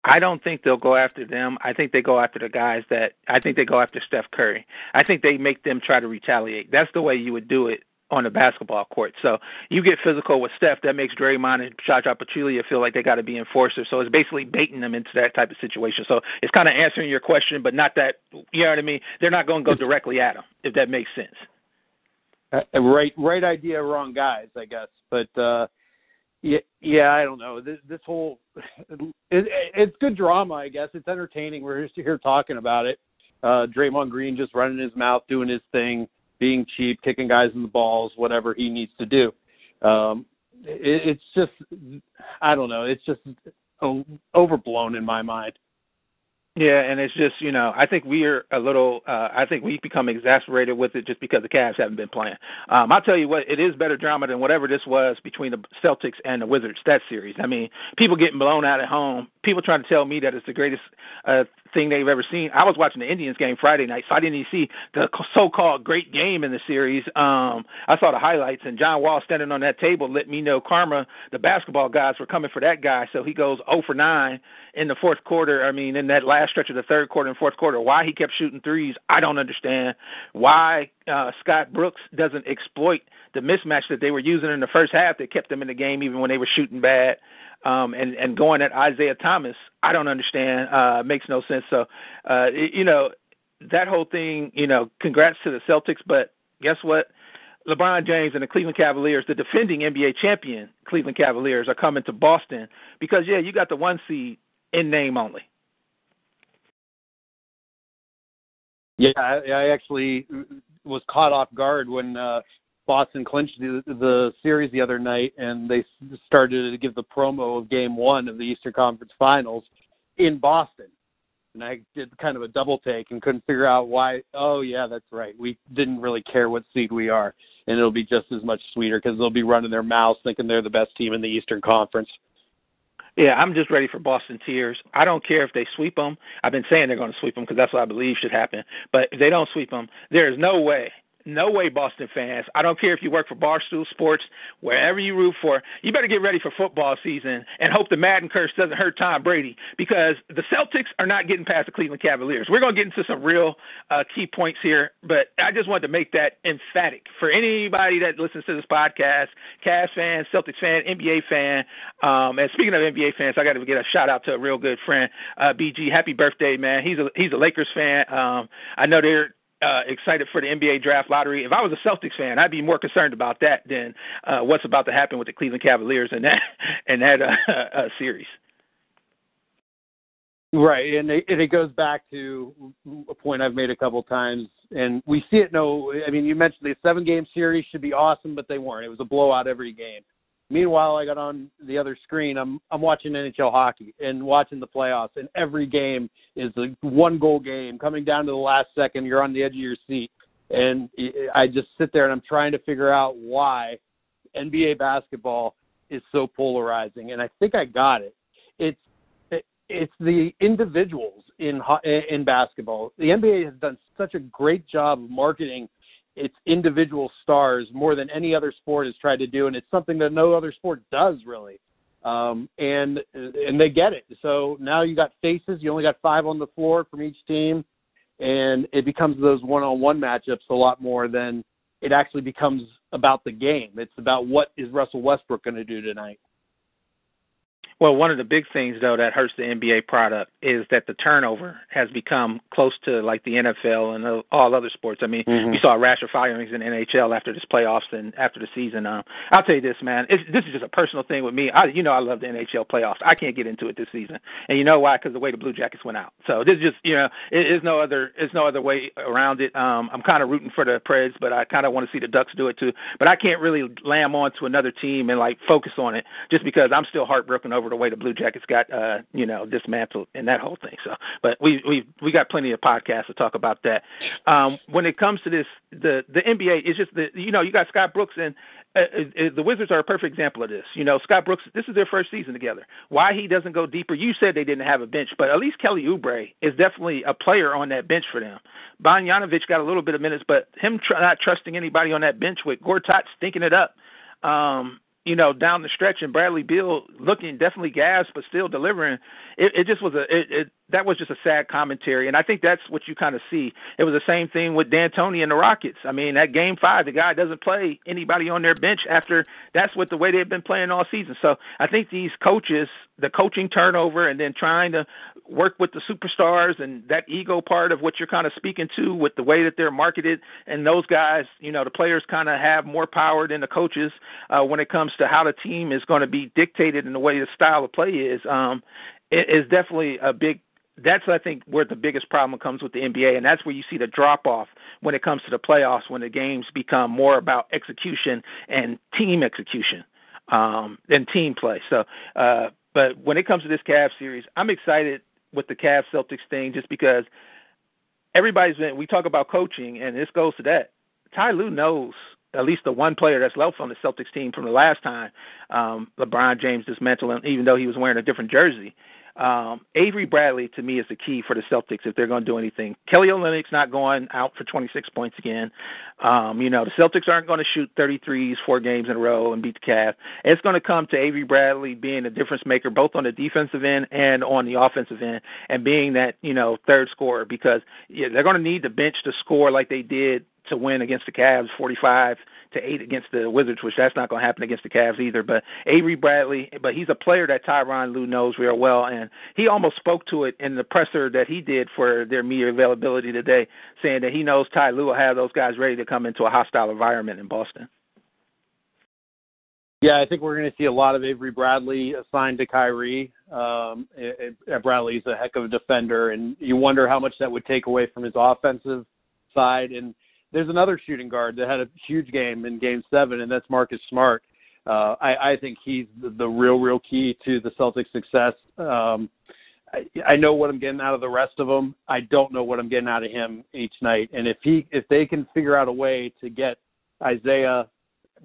F: I don't think they'll go after them. I think they go after the guys that I think they go after Steph Curry. I think they make them try to retaliate. That's the way you would do it on a basketball court. So you get physical with Steph, that makes Draymond and Zaza Pachulia feel like they got to be enforcers. So it's basically baiting them into that type of situation. So it's kind of answering your question, but not that you know what I mean. They're not going to go directly at them, if that makes sense.
G: Uh, right, right idea, wrong guys, I guess. But uh yeah, yeah, I don't know. This, this whole it, it's good drama, I guess. It's entertaining. We're just here talking about it. Uh Draymond Green just running his mouth, doing his thing being cheap, kicking guys in the balls, whatever he needs to do. Um, it, it's just, I don't know, it's just overblown in my mind.
F: Yeah, and it's just you know I think we're a little uh, I think we've become exasperated with it just because the Cavs haven't been playing. Um, I'll tell you what, it is better drama than whatever this was between the Celtics and the Wizards that series. I mean, people getting blown out at home, people trying to tell me that it's the greatest uh, thing they've ever seen. I was watching the Indians game Friday night, so I didn't even see the so-called great game in the series. Um, I saw the highlights, and John Wall standing on that table let me know karma. The basketball guys were coming for that guy, so he goes 0 for 9 in the fourth quarter. I mean, in that last stretch of the third quarter and fourth quarter, why he kept shooting threes, I don't understand. Why uh, Scott Brooks doesn't exploit the mismatch that they were using in the first half that kept them in the game even when they were shooting bad. Um, and and going at Isaiah Thomas, I don't understand. Uh, makes no sense. So, uh, you know, that whole thing. You know, congrats to the Celtics, but guess what? LeBron James and the Cleveland Cavaliers, the defending NBA champion Cleveland Cavaliers, are coming to Boston because yeah, you got the one seed in name only.
G: Yeah, I, I actually was caught off guard when uh, Boston clinched the, the series the other night, and they started to give the promo of Game One of the Eastern Conference Finals in Boston. And I did kind of a double take and couldn't figure out why. Oh yeah, that's right. We didn't really care what seed we are, and it'll be just as much sweeter because they'll be running their mouths thinking they're the best team in the Eastern Conference.
F: Yeah, I'm just ready for Boston Tears. I don't care if they sweep them. I've been saying they're going to sweep them because that's what I believe should happen. But if they don't sweep them, there is no way no way, Boston fans. I don't care if you work for Barstool Sports, wherever you root for. You better get ready for football season and hope the Madden curse doesn't hurt Tom Brady because the Celtics are not getting past the Cleveland Cavaliers. We're going to get into some real uh, key points here, but I just wanted to make that emphatic for anybody that listens to this podcast, Cavs fan, Celtics fan, NBA fan. Um, and speaking of NBA fans, I got to get a shout out to a real good friend, uh, BG. Happy birthday, man. He's a he's a Lakers fan. Um, I know they're uh, excited for the NBA draft lottery. If I was a Celtics fan, I'd be more concerned about that than uh, what's about to happen with the Cleveland Cavaliers in that in that uh, uh, series.
G: Right, and it, and it goes back to a point I've made a couple times, and we see it. No, I mean you mentioned the seven-game series should be awesome, but they weren't. It was a blowout every game. Meanwhile, I got on the other screen. I'm I'm watching NHL hockey and watching the playoffs, and every game is a one-goal game coming down to the last second. You're on the edge of your seat, and I just sit there and I'm trying to figure out why NBA basketball is so polarizing, and I think I got it. It's it's the individuals in in basketball. The NBA has done such a great job of marketing its individual stars more than any other sport has tried to do, and it's something that no other sport does really. Um, and and they get it. So now you got faces. You only got five on the floor from each team, and it becomes those one-on-one matchups a lot more than it actually becomes about the game. It's about what is Russell Westbrook going to do tonight.
F: Well, one of the big things though that hurts the NBA product is that the turnover has become close to like the NFL and all other sports. I mean, mm-hmm. we saw a rash of firings in the NHL after this playoffs and after the season. Um, I'll tell you this, man. It's, this is just a personal thing with me. I, you know, I love the NHL playoffs. I can't get into it this season, and you know why? Because the way the Blue Jackets went out. So this is just, you know, it is no other, it's no other way around it. Um, I'm kind of rooting for the Preds, but I kind of want to see the Ducks do it too. But I can't really lamb on to another team and like focus on it just because I'm still heartbroken over over the way the Blue Jackets got uh, you know dismantled and that whole thing. So, but we we we got plenty of podcasts to talk about that. Um, when it comes to this, the the NBA is just the you know you got Scott Brooks and uh, uh, the Wizards are a perfect example of this. You know, Scott Brooks, this is their first season together. Why he doesn't go deeper? You said they didn't have a bench, but at least Kelly Oubre is definitely a player on that bench for them. Bogdanovic got a little bit of minutes, but him tr- not trusting anybody on that bench with Gortat stinking it up. Um, you know, down the stretch and Bradley Beal looking definitely gassed but still delivering. It, it just was a it, it that was just a sad commentary, and I think that's what you kind of see. It was the same thing with D'Antoni and the Rockets. I mean, that game five, the guy doesn't play anybody on their bench after that's what the way they've been playing all season. So I think these coaches, the coaching turnover, and then trying to work with the superstars and that ego part of what you're kind of speaking to with the way that they're marketed, and those guys, you know, the players kind of have more power than the coaches uh, when it comes to how the team is going to be dictated in the way the style of play is. Um, it is definitely a big that's I think where the biggest problem comes with the NBA, and that's where you see the drop off when it comes to the playoffs, when the games become more about execution and team execution um, than team play. So, uh, but when it comes to this Cavs series, I'm excited with the Cavs Celtics thing just because everybody's been. We talk about coaching, and this goes to that. Ty Lue knows at least the one player that's left on the Celtics team from the last time um, LeBron James dismantled him, even though he was wearing a different jersey. Um, Avery Bradley to me is the key for the Celtics if they're going to do anything. Kelly Olynyk's not going out for 26 points again. Um, you know the Celtics aren't going to shoot 33s four games in a row and beat the Cavs. It's going to come to Avery Bradley being a difference maker both on the defensive end and on the offensive end, and being that you know third scorer because yeah, they're going to need the bench to score like they did to win against the Cavs 45 to 8 against the Wizards, which that's not going to happen against the Cavs either. But Avery Bradley, but he's a player that Tyronn Lue knows real well, and he almost spoke to it in the presser that he did for their media availability today, saying that he knows Ty Lue will have those guys ready to come into a hostile environment in Boston.
G: Yeah, I think we're going to see a lot of Avery Bradley assigned to Kyrie. Um, it, it, Bradley's a heck of a defender, and you wonder how much that would take away from his offensive side. And there's another shooting guard that had a huge game in Game Seven, and that's Marcus Smart. Uh, I, I think he's the, the real, real key to the Celtics' success. Um, I, I know what I'm getting out of the rest of them. I don't know what I'm getting out of him each night. And if he, if they can figure out a way to get Isaiah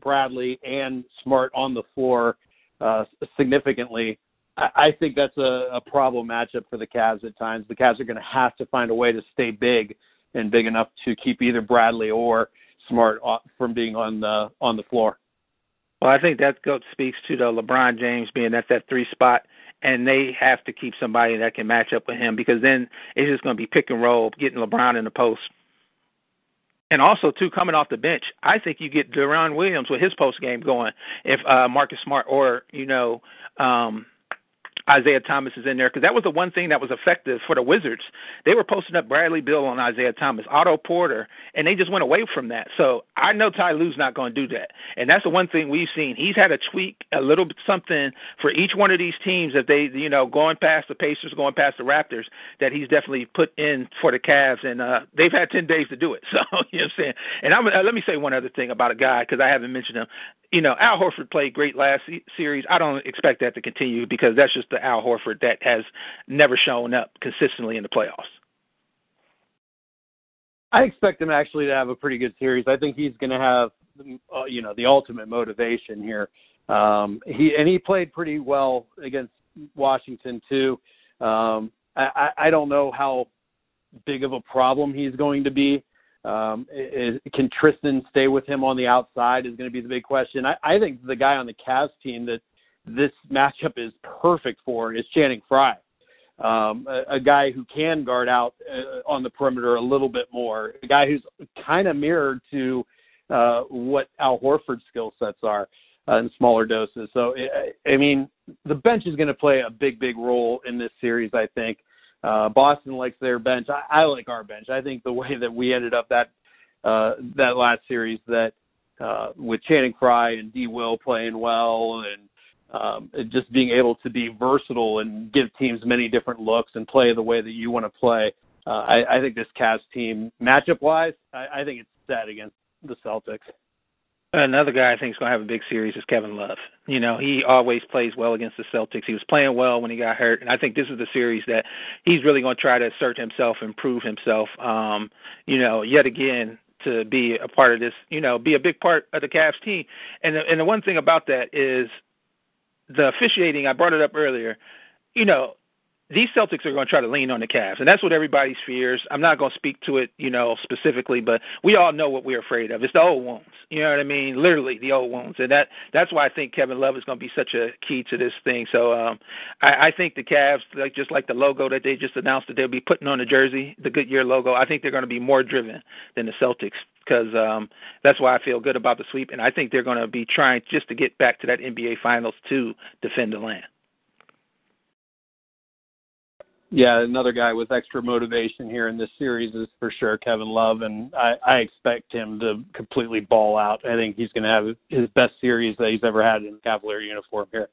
G: Bradley and Smart on the floor uh, significantly, I, I think that's a, a problem matchup for the Cavs at times. The Cavs are going to have to find a way to stay big and big enough to keep either Bradley or Smart from being on the on the floor.
F: Well, I think that goes, speaks to the LeBron James being at that three spot, and they have to keep somebody that can match up with him because then it's just going to be pick and roll, getting LeBron in the post. And also, too, coming off the bench, I think you get Deron Williams with his post game going if uh, Marcus Smart or you know um, Isaiah Thomas is in there because that was the one thing that was effective for the Wizards. They were posting up Bradley Beal on Isaiah Thomas, Otto Porter, and they just went away from that. So I know Ty Lue's not going to do that, and that's the one thing we've seen. He's had a tweak, a little bit something for each one of these teams that they, you know, going past the Pacers, going past the Raptors, that he's definitely put in for the Cavs, and uh, they've had ten days to do it. So you know what I'm saying. And I'm, uh, let me say one other thing about a guy because I haven't mentioned him. You know, Al Horford played great last series. I don't expect that to continue because that's just the Al Horford that has never shown up consistently in the playoffs.
G: I expect him actually to have a pretty good series. I think he's going to have, uh, you know, the ultimate motivation here. Um, he and he played pretty well against Washington too. Um, I, I don't know how big of a problem he's going to be. Um, is, can Tristan stay with him on the outside is going to be the big question. I, I think the guy on the Cavs team that this matchup is perfect for is Channing Frye, um, a, a guy who can guard out uh, on the perimeter a little bit more, a guy who's kind of mirrored to uh, what Al Horford's skill sets are uh, in smaller doses. So, I mean, the bench is going to play a big, big role in this series, I think. Uh, Boston likes their bench. I, I like our bench. I think the way that we ended up that uh, that last series, that uh, with Channing Frye and D. Will playing well, and um, just being able to be versatile and give teams many different looks and play the way that you want to play. Uh, I, I think this Cavs team, matchup wise, I, I think it's set against the Celtics.
F: Another guy I think is going to have a big series is Kevin Love. You know, he always plays well against the Celtics. He was playing well when he got hurt, and I think this is the series that he's really going to try to assert himself, improve himself. Um, you know, yet again to be a part of this. You know, be a big part of the Cavs team. And the, and the one thing about that is the officiating. I brought it up earlier. You know, these Celtics are going to try to lean on the Cavs, and that's what everybody fears. I'm not going to speak to it, you know, specifically, but we all know what we're afraid of. It's the old wounds. You know what I mean? Literally the old wounds, and that that's why I think Kevin Love is going to be such a key to this thing. So um, I, I think the Cavs, like just like the logo that they just announced that they'll be putting on the jersey, the Goodyear logo, I think they're going to be more driven than the Celtics because um, that's why I feel good about the sweep, and I think they're going to be trying just to get back to that NBA Finals to defend the land.
G: Yeah, another guy with extra motivation here in this series is for sure Kevin Love, and I, I expect him to completely ball out. I think he's going to have his best series that he's ever had in Cavalier uniform here.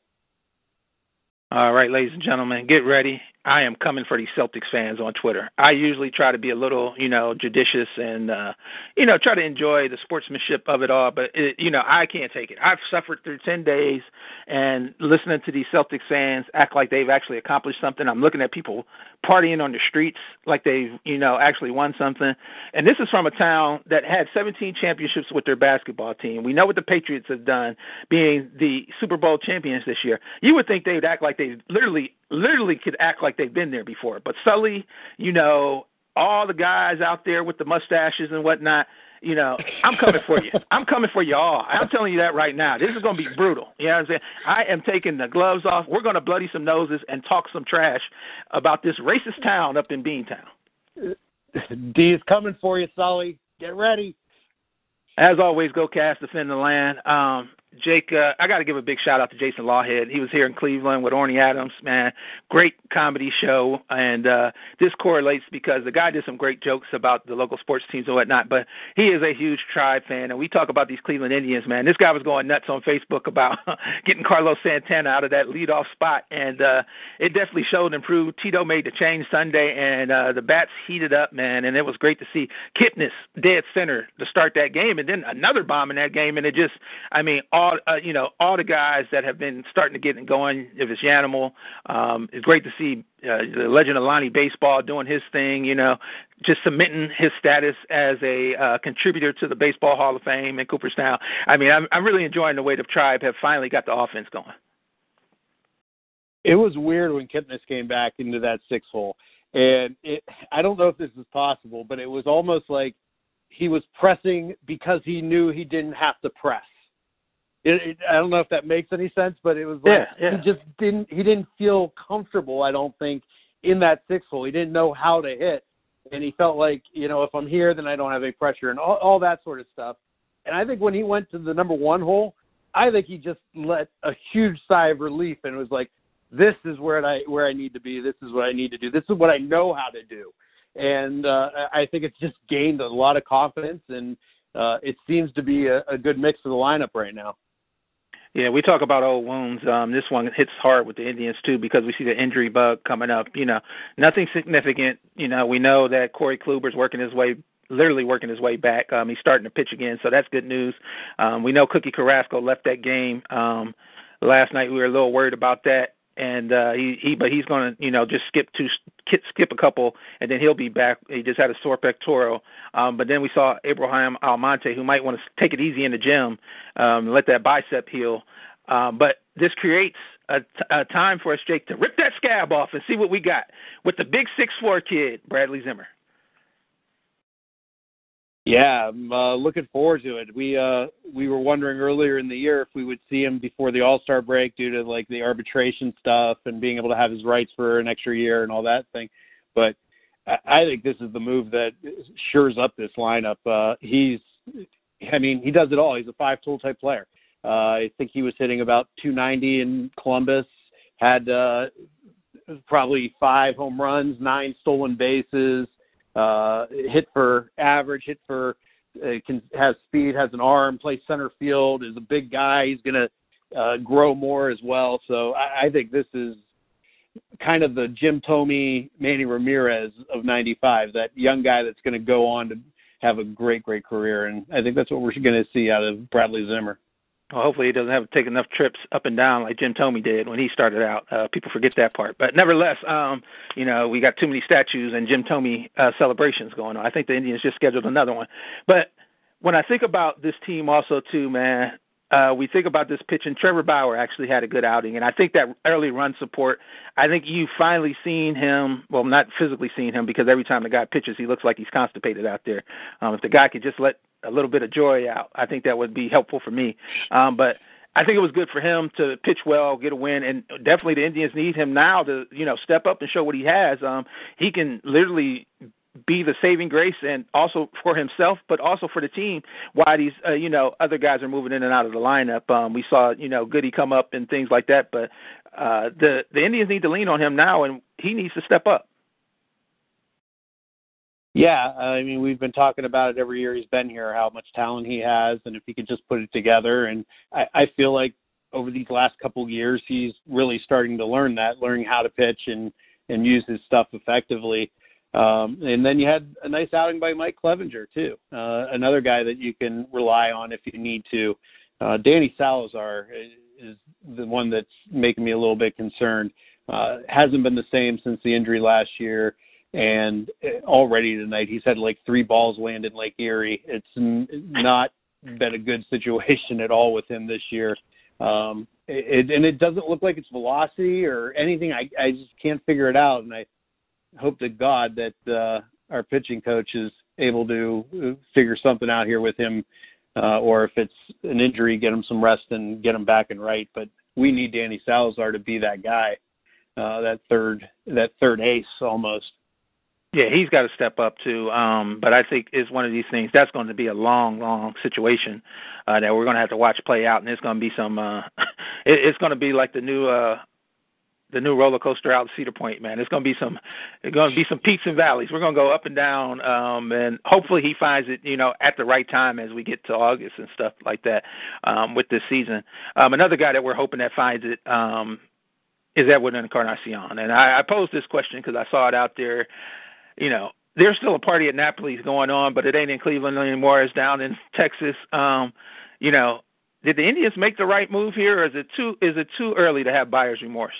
F: All right, ladies and gentlemen, get ready. I am coming for these Celtics fans on Twitter. I usually try to be a little, you know, judicious and, uh, you know, try to enjoy the sportsmanship of it all. But it, you know, I can't take it. I've suffered through ten days, and listening to these Celtics fans act like they've actually accomplished something. I'm looking at people partying on the streets like they've, you know, actually won something. And this is from a town that had 17 championships with their basketball team. We know what the Patriots have done, being the Super Bowl champions this year. You would think they would act like they've literally literally could act like they've been there before. But Sully, you know, all the guys out there with the mustaches and whatnot, you know, I'm coming for you. I'm coming for you all. I'm telling you that right now. This is going to be brutal. You know what I'm saying? I am taking the gloves off. We're going to bloody some noses and talk some trash about this racist town up in Beantown.
G: D is coming for you, Sully. Get ready.
F: As always, go Cavs, defend the land. Um, Jake, uh, I got to give a big shout out to Jason Lawhead. He was here in Cleveland with Orny Adams, man. Great comedy show. And uh, this correlates because the guy did some great jokes about the local sports teams and whatnot, but he is a huge tribe fan. And we talk about these Cleveland Indians, man. This guy was going nuts on Facebook about getting Carlos Santana out of that leadoff spot. And uh, it definitely showed and proved. Tito made the change Sunday, and uh, the bats heated up, man. And it was great to see Kipnis dead center to start that game. And then another bomb in that game. And it just, I mean, all uh, you know, all the guys that have been starting to get going. If it's Yanimal, um, it's great to see uh, the legend of Lonnie Baseball doing his thing. You know, just submitting his status as a uh, contributor to the Baseball Hall of Fame in Cooperstown. I mean, I'm, I'm really enjoying the way the Tribe have finally got the offense going.
G: It was weird when Kipnis came back into that six hole, and it. I don't know if this is possible, but it was almost like he was pressing because he knew he didn't have to press it, it, I don't know if that makes any sense, but it was like
F: yeah, yeah.
G: he just didn't he didn't feel comfortable. I don't think in that six hole. He didn't know how to hit, and he felt like you know if I'm here, then I don't have any pressure and all, all that sort of stuff. And I think when he went to the number one hole, I think he just let a huge sigh of relief and was like, this is where I where I need to be. This is what I need to do. This is what I know how to do. And uh, I think it's just gained a lot of confidence, and uh, it seems to be a, a good mix of the lineup right now.
F: Yeah, we talk about old wounds. Um, this one hits hard with the Indians too because we see the injury bug coming up. You know, nothing significant. You know, we know that Corey Kluber's working his way literally working his way back. Um, he's starting to pitch again, so that's good news. Um, we know Cookie Carrasco left that game um, last night. We were a little worried about that, and uh, he he but he's going to you know just skip two skip a couple, and then he'll be back. He just had a sore pectoral. Um, but then we saw Abraham Almonte, who might want to take it easy in the gym, um, let that bicep heal. Um, but this creates a, t- a time for us, Jake, to rip that scab off and see what we got with the big six four kid, Bradley Zimmer.
G: Yeah, I'm uh, looking forward to it. We uh we were wondering earlier in the year if we would see him before the All Star break due to like the arbitration stuff and being able to have his rights for an extra year and all that thing. But I, I think this is the move that shores up this lineup. Uh he's I mean, he does it all. He's a five tool type player. Uh I think he was hitting about 290 in Columbus, had uh probably five home runs, nine stolen bases uh, hit for average, hit for uh, can has speed, has an arm, plays center field, is a big guy. He's going to uh, grow more as well. So I, I think this is kind of the Jim Thome, Manny Ramirez of '95, that young guy that's going to go on to have a great, great career. And I think that's what we're going to see out of Bradley Zimmer.
F: Well, hopefully he doesn't have to take enough trips up and down like Jim Thome did when he started out. Uh, people forget that part, but nevertheless, um, you know, we got too many statues and Jim Thome uh, celebrations going on. I think the Indians just scheduled another one. But when I think about this team, also too, man, uh, we think about this pitch, and Trevor Bauer actually had a good outing, and I think that early run support. I think you finally seen him. Well, not physically seen him because every time the guy pitches, he looks like he's constipated out there. Um, if the guy could just let a little bit of joy out. I think that would be helpful for me. Um, but I think it was good for him to pitch well, get a win, and definitely the Indians need him now to you know step up and show what he has. Um, he can literally be the saving grace and also for himself but also for the team why these uh, you know other guys are moving in and out of the lineup um we saw you know goody come up and things like that but uh the the indians need to lean on him now and he needs to step up
G: yeah, I mean, we've been talking about it every year he's been here, how much talent he has, and if he could just put it together. And I, I feel like over these last couple of years, he's really starting to learn that, learning how to pitch and and use his stuff effectively. Um, and then you had a nice outing by Mike Clevinger too, uh, another guy that you can rely on if you need to. Uh, Danny Salazar is the one that's making me a little bit concerned. Uh, hasn't been the same since the injury last year and already tonight he's had like three balls land in Lake Erie. It's not been a good situation at all with him this year. Um, it, and it doesn't look like it's velocity or anything. I I just can't figure it out, and I hope to God that uh, our pitching coach is able to figure something out here with him, uh, or if it's an injury, get him some rest and get him back and right. But we need Danny Salazar to be that guy, uh, that third that third ace almost.
F: Yeah, he's got to step up too. Um, but I think it's one of these things that's going to be a long, long situation uh, that we're going to have to watch play out, and it's going to be some. Uh, it, it's going to be like the new. Uh, the new roller coaster out Cedar Point, man. It's gonna be some it's gonna be some peaks and valleys. We're gonna go up and down, um, and hopefully he finds it, you know, at the right time as we get to August and stuff like that, um, with this season. Um, another guy that we're hoping that finds it, um, is Edwin Encarnacion. And I, I posed this question because I saw it out there you know, there's still a party at Napoli's going on, but it ain't in Cleveland anymore. It's down in Texas. Um, you know, did the Indians make the right move here, or is it too is it too early to have buyer's remorse?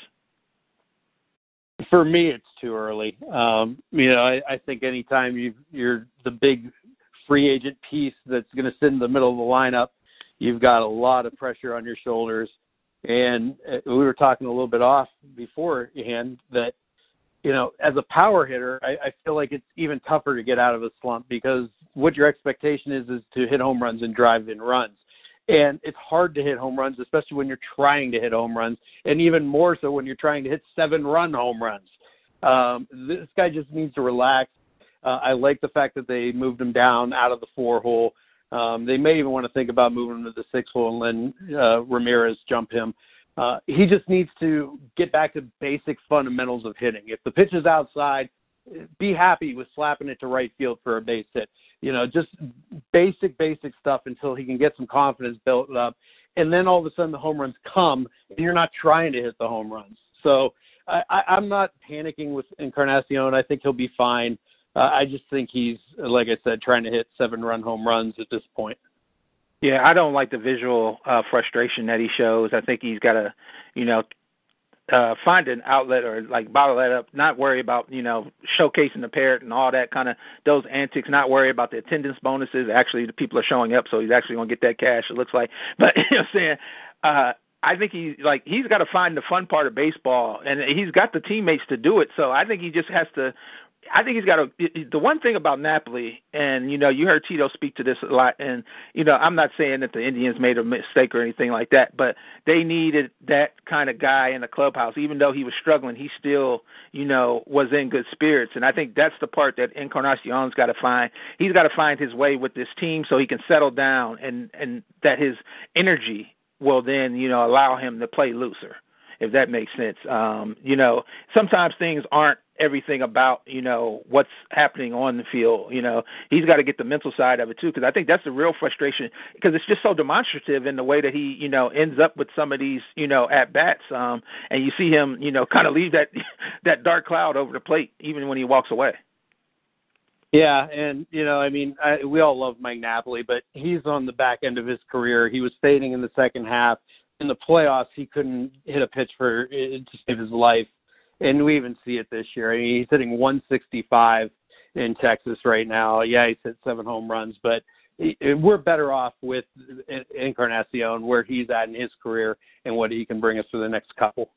G: For me, it's too early. Um, you know, I, I think anytime you you're the big free agent piece that's going to sit in the middle of the lineup, you've got a lot of pressure on your shoulders. And uh, we were talking a little bit off beforehand that you know, as a power hitter, I, I feel like it's even tougher to get out of a slump because what your expectation is is to hit home runs and drive in runs. And it's hard to hit home runs, especially when you're trying to hit home runs, and even more so when you're trying to hit seven run home runs. Um, this guy just needs to relax. Uh, I like the fact that they moved him down out of the four hole. Um, they may even want to think about moving him to the six hole and then uh, Ramirez jump him. He just needs to get back to basic fundamentals of hitting. If the pitch is outside, be happy with slapping it to right field for a base hit. You know, just basic, basic stuff until he can get some confidence built up. And then all of a sudden the home runs come and you're not trying to hit the home runs. So I, I, I'm not panicking with Encarnacion. I think he'll be fine. Uh, I just think he's, like I said, trying to hit seven run home runs at this point.
F: Yeah, I don't like the visual uh, frustration that he shows. I think he's got to, you know, uh, find an outlet or like bottle that up. Not worry about you know showcasing the parrot and all that kind of those antics. Not worry about the attendance bonuses. Actually, the people are showing up, so he's actually going to get that cash. It looks like, but you know, what I'm saying. Uh, I think he's like he's got to find the fun part of baseball, and he's got the teammates to do it. So I think he just has to I think he's got a. The one thing about Napoli, and you know, you heard Tito speak to this a lot, and you know, I'm not saying that the Indians made a mistake or anything like that, but they needed that kind of guy in the clubhouse. Even though he was struggling, he still, you know, was in good spirits, and I think that's the part that Encarnacion's got to find. He's got to find his way with this team so he can settle down, and and that his energy will then, you know, allow him to play looser if that makes sense. Um, you know, sometimes things aren't everything about you know what's happening on the field. You know, he's got to get the mental side of it too, because I think that's the real frustration. Because it's just so demonstrative in the way that he you know ends up with some of these you know at bats, um, and you see him you know kind of leave that that dark cloud over the plate even when he walks away.
G: Yeah, and you know, I mean, I, we all love Mike Napoli, but he's on the back end of his career. He was fading in the second half. In the playoffs, he couldn't hit a pitch for to save his life and we even see it this year. I mean, he's hitting 165 in Texas right now. Yeah, he's hit seven home runs, but we're better off with Encarnacion where he's at in his career and what he can bring us for the next couple.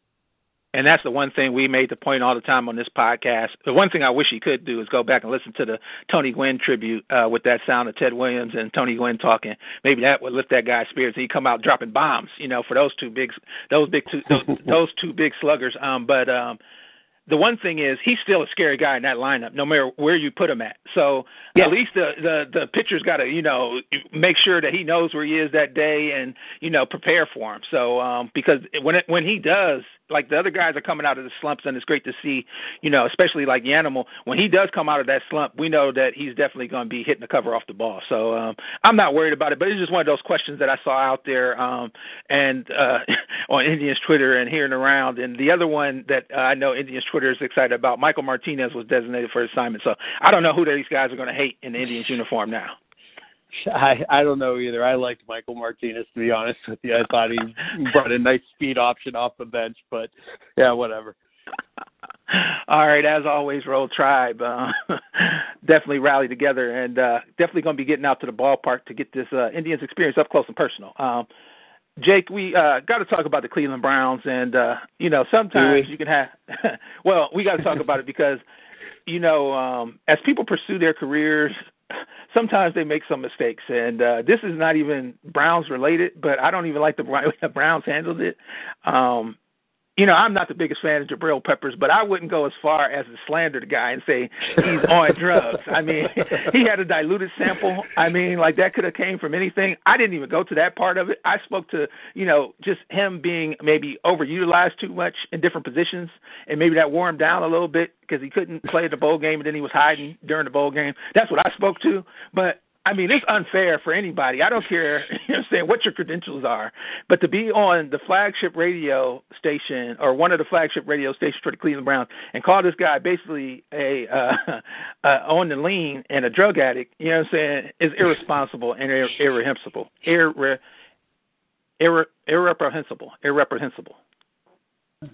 F: And that's the one thing we made the point all the time on this podcast. The one thing I wish he could do is go back and listen to the Tony Gwynn tribute uh, with that sound of Ted Williams and Tony Gwynn talking. Maybe that would lift that guy's spirits. And he'd come out dropping bombs, you know, for those two big, those big two, those, those two big sluggers. Um, but um, the one thing is he's still a scary guy in that lineup, no matter where you put him at. So yeah. at least the the the pitcher's got to you know make sure that he knows where he is that day and you know prepare for him. So um, because when it, when he does, like the other guys are coming out of the slumps, and it's great to see, you know, especially like Yanimal when he does come out of that slump, we know that he's definitely going to be hitting the cover off the ball. So um, I'm not worried about it, but it's just one of those questions that I saw out there um, and uh, on Indians Twitter and hearing around. And the other one that uh, I know Indians Twitter is excited about, Michael Martinez was designated for assignment. So I don't know who these guys are going to hate in the Indians uniform now.
G: I I don't know either. I liked Michael Martinez to be honest with you. I thought he brought a nice speed option off the bench, but yeah, whatever.
F: All right, as always, Roll Tribe uh, definitely rally together and uh, definitely going to be getting out to the ballpark to get this uh, Indians experience up close and personal. Um, Jake, we uh, got to talk about the Cleveland Browns, and uh, you know sometimes you can have. well, we got to talk about it because you know um, as people pursue their careers, sometimes they make some mistakes, and uh, this is not even Browns related, but I don't even like the way the Browns handled it. Um, you know, I'm not the biggest fan of Jabril Peppers, but I wouldn't go as far as to slander the guy and say he's on drugs. I mean, he had a diluted sample. I mean, like that could have came from anything. I didn't even go to that part of it. I spoke to, you know, just him being maybe overutilized too much in different positions, and maybe that wore him down a little bit because he couldn't play the bowl game, and then he was hiding during the bowl game. That's what I spoke to. But I mean, it's unfair for anybody. I don't care, you know, saying what your credentials are, but to be on the flagship radio station or one of the flagship radio stations for the Cleveland Browns and call this guy basically a uh, uh, on the lean and a drug addict, you know what I'm saying, is irresponsible and ir- irreprehensible. Irre- irre- irreprehensible. Irreprehensible.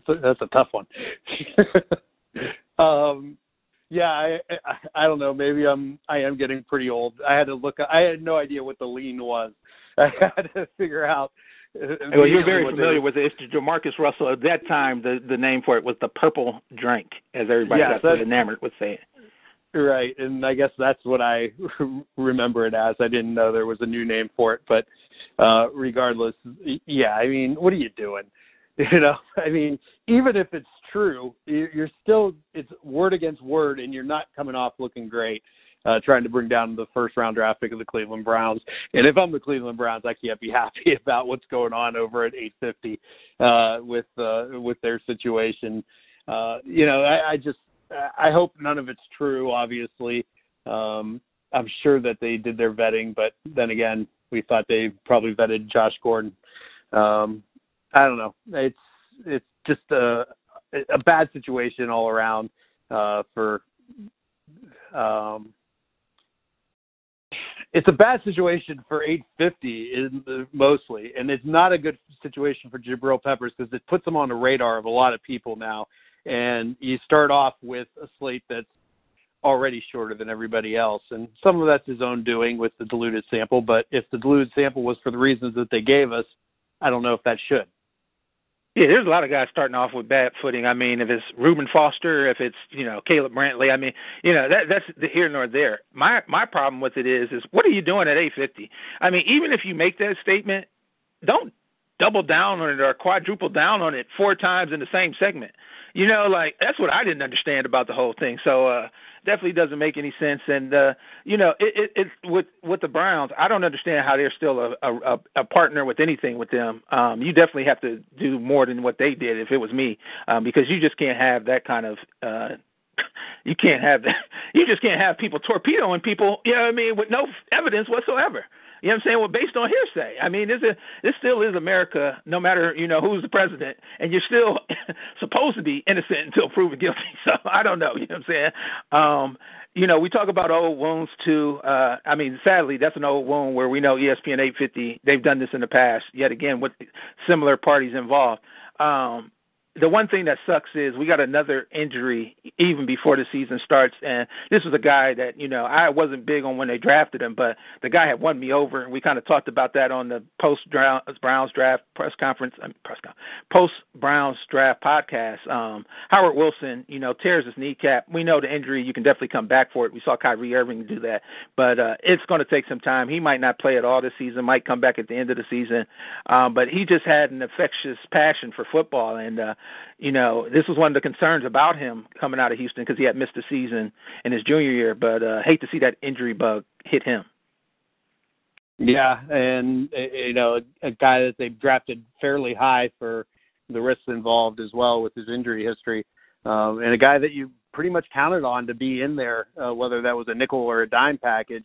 G: That's a tough one. um, yeah, I, I I don't know. Maybe I'm I am getting pretty old. I had to look. I had no idea what the lean was. I had to figure out.
F: Uh, well, you're very familiar with it. It's Jamarcus Russell. At that time, the the name for it was the purple drink, as everybody
G: yes,
F: got so enamored with saying.
G: Right, and I guess that's what I remember it as. I didn't know there was a new name for it, but uh regardless, yeah. I mean, what are you doing? You know, I mean, even if it's true, you're still it's word against word, and you're not coming off looking great. uh, trying to bring down the first round draft pick of the Cleveland Browns. And if I'm the Cleveland Browns, I can't be happy about what's going on over at 850 uh, with uh, with their situation. Uh, you know, I, I just I hope none of it's true. Obviously, um, I'm sure that they did their vetting, but then again, we thought they probably vetted Josh Gordon. Um, I don't know. It's it's just a a bad situation all around uh, for um, it's a bad situation for 850 in the, mostly, and it's not a good situation for Jabril Peppers because it puts him on the radar of a lot of people now. And you start off with a slate that's already shorter than everybody else, and some of that's his own doing with the diluted sample. But if the diluted sample was for the reasons that they gave us, I don't know if that should.
F: Yeah, there's a lot of guys starting off with bad footing. I mean, if it's Reuben Foster, if it's you know Caleb Brantley, I mean, you know that that's the here nor there. My my problem with it is is what are you doing at 850? I mean, even if you make that statement, don't double down on it or quadruple down on it four times in the same segment. You know, like that's what I didn't understand about the whole thing. So uh definitely doesn't make any sense. And uh, you know, it, it, it with with the Browns, I don't understand how they're still a, a a partner with anything with them. Um, you definitely have to do more than what they did if it was me, um, because you just can't have that kind of. uh you can't have that. You just can't have people torpedoing people. You know what I mean, with no evidence whatsoever. You know what I'm saying? Well, based on hearsay. I mean, this is this still is America, no matter you know who's the president, and you're still supposed to be innocent until proven guilty. So I don't know. You know what I'm saying? Um, you know, we talk about old wounds too. Uh, I mean, sadly, that's an old wound where we know ESPN 850 they've done this in the past. Yet again, with similar parties involved. Um, the one thing that sucks is we got another injury even before the season starts, and this was a guy that you know I wasn't big on when they drafted him, but the guy had won me over, and we kind of talked about that on the post Browns draft press conference, press post Browns draft podcast. Um, Howard Wilson, you know, tears his kneecap. We know the injury; you can definitely come back for it. We saw Kyrie Irving do that, but uh, it's going to take some time. He might not play at all this season, might come back at the end of the season, um, but he just had an infectious passion for football, and uh, you know, this was one of the concerns about him coming out of Houston because he had missed a season in his junior year. But uh, hate to see that injury bug hit him.
G: Yeah, and you know, a, guy that they drafted fairly high for the risks involved as well with his injury history, um, and a guy that you pretty much counted on to be in there, uh, whether that was a nickel or a dime package,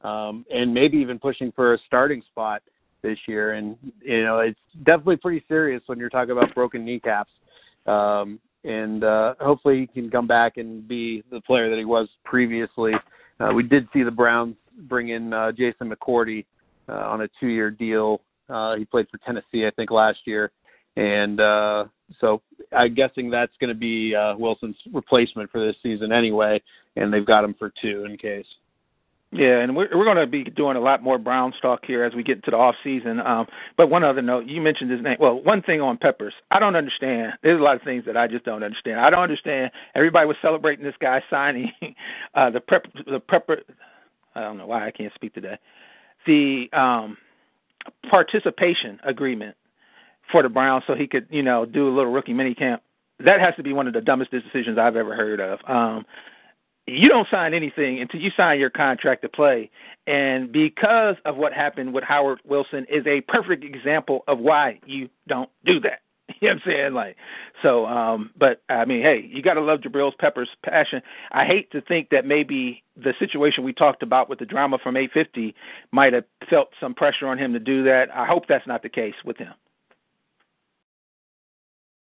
G: um, and maybe even pushing for a starting spot this year. And you know, it's definitely pretty serious when you're talking about broken kneecaps um, and uh, hopefully he can come back and be the player that he was previously. Uh, we did see the Browns bring in uh, Jason McCourty uh, on a two-year deal. Uh, he played for Tennessee, I think, last year, and uh, so I'm guessing that's going to be uh, Wilson's replacement for this season anyway. And they've got him for two in case.
F: Yeah, and we're we're going to be doing a lot more Brown stock here as we get into the off season. Um, but one other note, you mentioned his name. Well, one thing on Peppers, I don't understand. There's a lot of things that I just don't understand. I don't understand. Everybody was celebrating this guy signing uh, the prep the prepper. I don't know why I can't speak today. The um, participation agreement for the Browns, so he could you know do a little rookie mini camp. That has to be one of the dumbest decisions I've ever heard of. Um, you don't sign anything until you sign your contract to play. And because of what happened with Howard Wilson is a perfect example of why you don't do that. You know what I'm saying? Like so um but I mean, hey, you gotta love Jabril Peppers' passion. I hate to think that maybe the situation we talked about with the drama from eight fifty might have felt some pressure on him to do that. I hope that's not the case with him.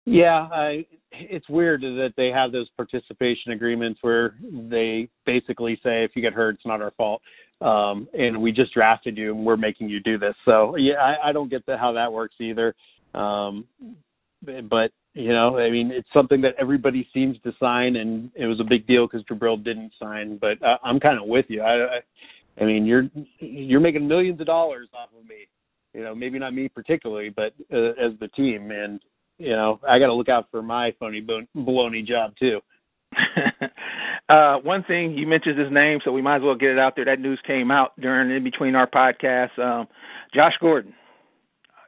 G: Yeah, I, it's weird that they have those participation agreements where they basically say if you get hurt, it's not our fault, um, and we just drafted you and we're making you do this. So yeah, I, I don't get the, how that works either. Um, but you know, I mean, it's something that everybody seems to sign, and it was a big deal because Jabril didn't sign. But uh, I'm kind of with you. I, I, I mean, you're you're making millions of dollars off of me. You know, maybe not me particularly, but uh, as the team, and you know, I got to look out for my phony baloney job too.
F: uh, one thing you mentioned his name, so we might as well get it out there. That news came out during in between our podcast. Um, Josh Gordon,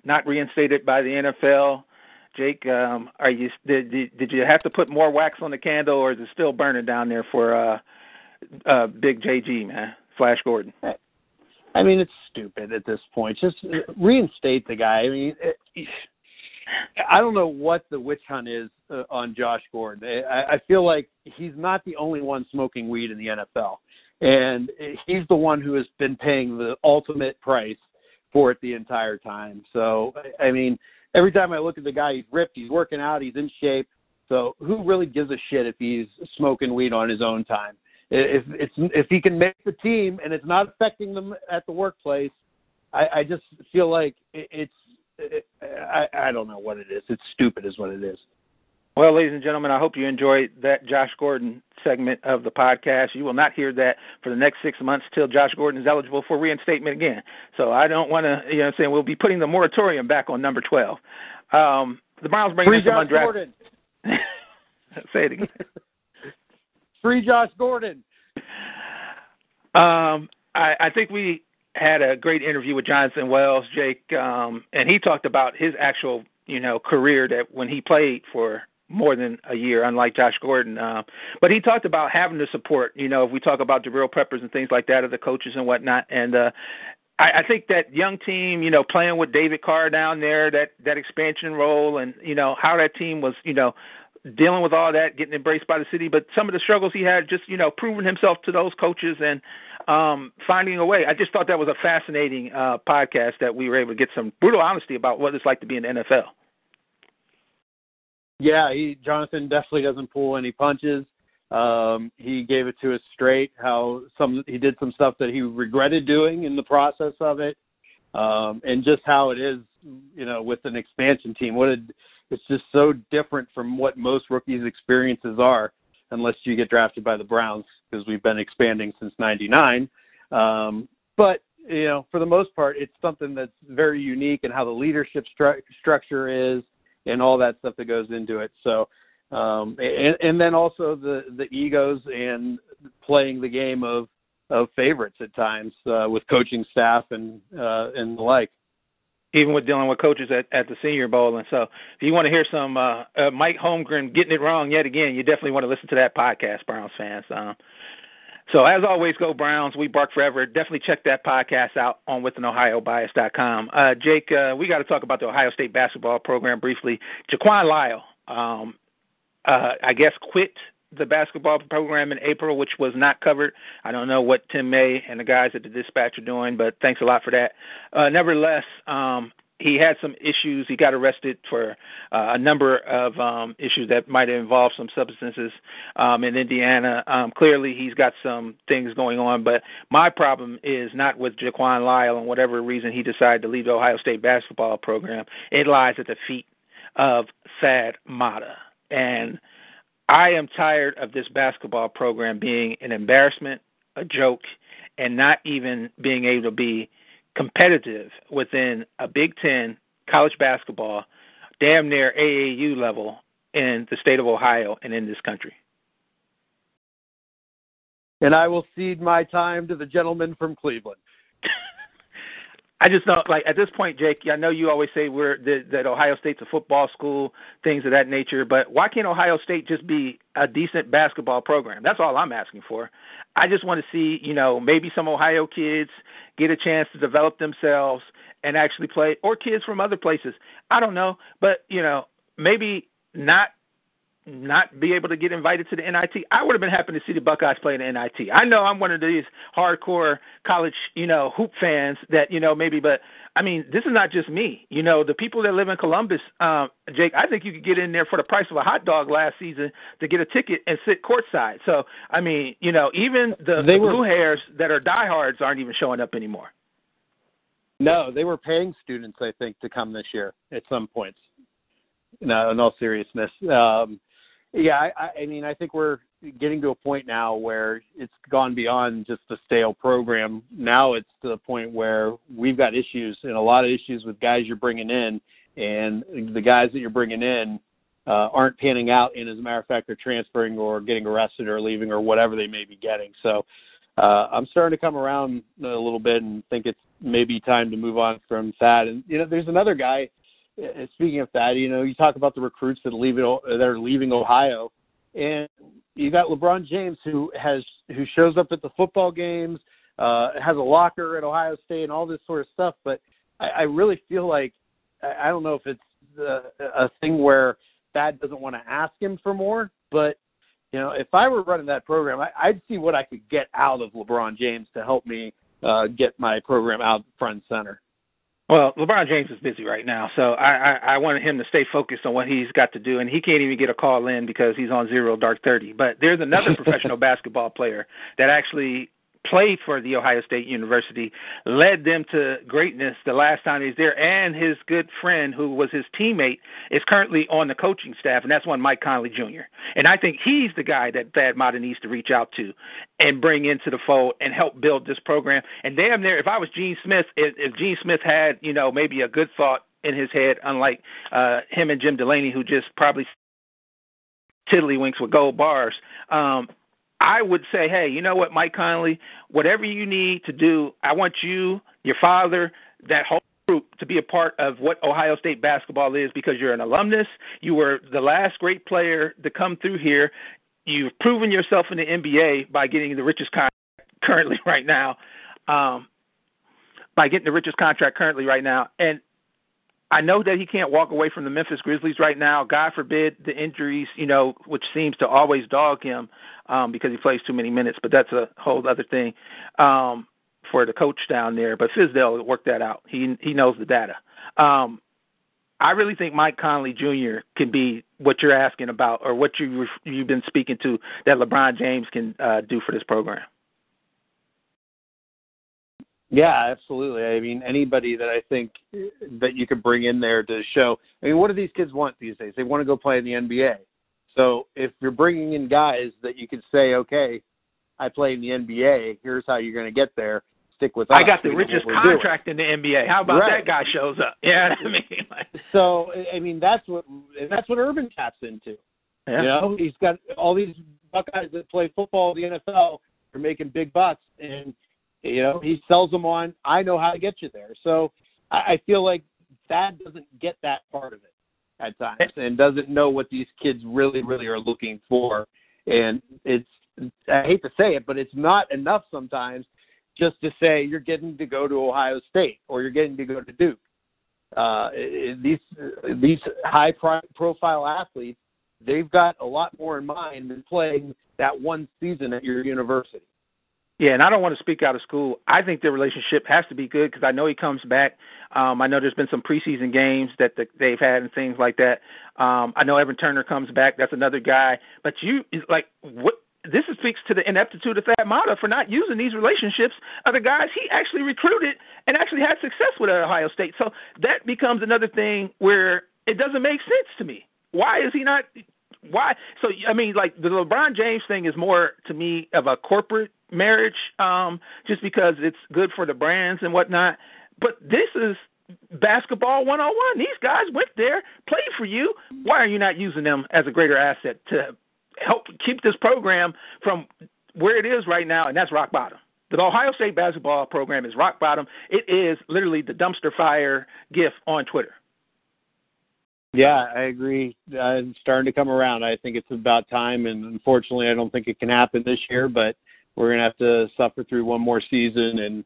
F: not reinstated by the NFL. Jake, um, are you did, did did you have to put more wax on the candle, or is it still burning down there for uh, uh, Big JG, man, Flash Gordon.
G: I mean, it's stupid at this point. Just reinstate the guy. I mean, it, I don't know what the witch hunt is uh, on Josh Gordon. I, I feel like he's not the only one smoking weed in the NFL, and he's the one who has been paying the ultimate price for it the entire time. So, I mean, every time I look at the guy, he's ripped, he's working out, he's in shape. So, who really gives a shit if he's smoking weed on his own time? If it's if he can make the team and it's not affecting them at the workplace, I, I just feel like it's I, I don't know what it is. It's stupid, is what it is.
F: Well, ladies and gentlemen, I hope you enjoyed that Josh Gordon segment of the podcast. You will not hear that for the next six months till Josh Gordon is eligible for reinstatement again. So I don't want to, you know, what I'm saying we'll be putting the moratorium back on number twelve. Um, the Browns bring
G: Free
F: in some
G: Josh
F: undrafted. Say it again.
G: Free Josh Gordon.
F: Um, I, I think we had a great interview with Jonathan Wells, Jake, um, and he talked about his actual, you know, career that when he played for more than a year, unlike Josh Gordon. Uh, but he talked about having the support. You know, if we talk about the Jabril Peppers and things like that, of the coaches and whatnot, and uh, I, I think that young team, you know, playing with David Carr down there, that that expansion role, and you know how that team was, you know, dealing with all that, getting embraced by the city, but some of the struggles he had, just you know, proving himself to those coaches and um, finding a way. I just thought that was a fascinating uh, podcast that we were able to get some brutal honesty about what it's like to be in the NFL.
G: Yeah, he Jonathan definitely doesn't pull any punches. Um, he gave it to us straight. How some he did some stuff that he regretted doing in the process of it, um, and just how it is, you know, with an expansion team. What it, it's just so different from what most rookies' experiences are, unless you get drafted by the Browns, because we've been expanding since '99. Um, but you know, for the most part, it's something that's very unique and how the leadership stru- structure is and all that stuff that goes into it. So, um, and, and then also the the egos and playing the game of of favorites at times uh, with coaching staff and uh, and the like.
F: Even with dealing with coaches at, at the Senior Bowl, and so if you want to hear some uh, uh, Mike Holmgren getting it wrong yet again, you definitely want to listen to that podcast, Browns fans. Um, so as always, go Browns. We bark forever. Definitely check that podcast out on withanohiobias.com. Uh, Jake, uh, we got to talk about the Ohio State basketball program briefly. Jaquan Lyle, um, uh, I guess, quit the basketball program in April, which was not covered. I don't know what Tim May and the guys at the Dispatch are doing, but thanks a lot for that. Uh, nevertheless, um, he had some issues. He got arrested for uh, a number of um, issues that might have involved some substances um, in Indiana. Um, clearly, he's got some things going on. But my problem is not with Jaquan Lyle and whatever reason he decided to leave the Ohio State basketball program. It lies at the feet of Thad Matta. And I am tired of this basketball program being an embarrassment, a joke, and not even being able to be competitive within a Big Ten college basketball, damn near AAU level in the state of Ohio and in this country.
G: And I will cede my time to the gentleman from Cleveland.
F: I just don't like at this point, Jake. I know you always say we're that, that Ohio State's a football school, things of that nature. But why can't Ohio State just be a decent basketball program? That's all I'm asking for. I just want to see, you know, maybe some Ohio kids get a chance to develop themselves and actually play, or kids from other places. I don't know, but you know, maybe not not be able to get invited to the NIT. I would have been happy to see the Buckeyes play in the NIT. I know I'm one of these hardcore college, you know, hoop fans that, you know, maybe but I mean, this is not just me. You know, the people that live in Columbus, um, Jake, I think you could get in there for the price of a hot dog last season to get a ticket and sit courtside. So, I mean, you know, even the,
G: They
F: the
G: were-
F: blue hairs that are diehards aren't even showing up anymore.
G: No, they were paying students, I think, to come this year at some points. No, in all seriousness. Um, yeah, I, I- mean, I think we're getting to a point now where it's gone beyond just a stale program. Now it's to the point where we've got issues and a lot of issues with guys you're bringing in, and the guys that you're bringing in uh, aren't panning out. And as a matter of fact, they're transferring or getting arrested or leaving or whatever they may be getting. So uh, I'm starting to come around a little bit and think it's maybe time to move on from that. And you know, there's another guy. Speaking of that, you know, you talk about the recruits that leave it, that are leaving Ohio, and you got LeBron James who has who shows up at the football games, uh, has a locker at Ohio State, and all this sort of stuff. But I, I really feel like I, I don't know if it's uh, a thing where Thad doesn't want to ask him for more, but you know, if I were running that program, I, I'd see what I could get out of LeBron James to help me uh, get my program out front and center.
F: Well, LeBron James is busy right now, so I, I I wanted him to stay focused on what he's got to do, and he can't even get a call in because he's on zero dark thirty. But there's another professional basketball player that actually played for the Ohio State University, led them to greatness the last time he was there, and his good friend, who was his teammate, is currently on the coaching staff, and that's one Mike Conley Jr. And I think he's the guy that Thad Matta needs to reach out to and bring into the fold and help build this program. And damn near, if I was Gene Smith, if, if Gene Smith had, you know, maybe a good thought in his head, unlike uh, him and Jim Delany, who just probably tiddlywinks with gold bars. Um, I would say, hey, you know what, Mike Conley, whatever you need to do, I want you, your father, that whole group to be a part of what Ohio State basketball is because you're an alumnus. You were the last great player to come through here. You've proven yourself in the NBA by getting the richest contract currently right now. Um, by getting the richest contract currently right now. And I know that he can't walk away from the Memphis Grizzlies right now. God forbid the injuries, you know, which seems to always dog him um, because he plays too many minutes. But that's a whole other thing um, for the coach down there. But Fizdale worked that out. He he knows the data. Um, I really think Mike Conley Jr. can be what you're asking about, or what you you've been speaking to that LeBron James can uh, do for this program.
G: Yeah, absolutely. I mean, anybody that I think that you could bring in there to show. I mean, what do these kids want these days? They want to go play in the NBA. So if you're bringing in guys that you could say, okay, I play in the NBA. Here's how you're going to get there. Stick with us.
F: I got the richest contract doing. in the NBA. How about
G: right.
F: that guy shows up? Yeah, I mean.
G: so I mean, that's what that's what Urban taps into.
F: Yeah.
G: You know, he's got all these Buckeyes that play football in the NFL. They're making big bucks, and you know, he sells them on. I know how to get you there. So I, I feel like Thad doesn't get that part of it at times, and doesn't know what these kids really, really are looking for. And it's I hate to say it, but it's not enough sometimes just to say you're getting to go to Ohio State or you're getting to go to Duke. Uh, these these high profile athletes, they've got a lot more in mind than playing that one season at your university.
F: Yeah, and I don't want to speak out of school. I think their relationship has to be good because I know he comes back. Um, I know there's been some preseason games that the, they've had and things like that. Um, I know Evan Turner comes back. That's another guy. But you like what? This speaks to the ineptitude of Thad Matta for not using these relationships of the guys he actually recruited and actually had success with at Ohio State. So that becomes another thing where it doesn't make sense to me. Why is he not why so i mean like the lebron james thing is more to me of a corporate marriage um, just because it's good for the brands and whatnot. But this is basketball 101. These guys went there, played for you. Why are you not using them as a greater asset to help keep this program from where it is right now? And that's rock bottom. The Ohio State basketball program is rock bottom. It is literally the dumpster fire gif on Twitter.
G: Yeah, I agree. Uh, it's starting to come around. I think it's about time, and unfortunately, I don't think it can happen this year. But we're gonna have to suffer through one more season, and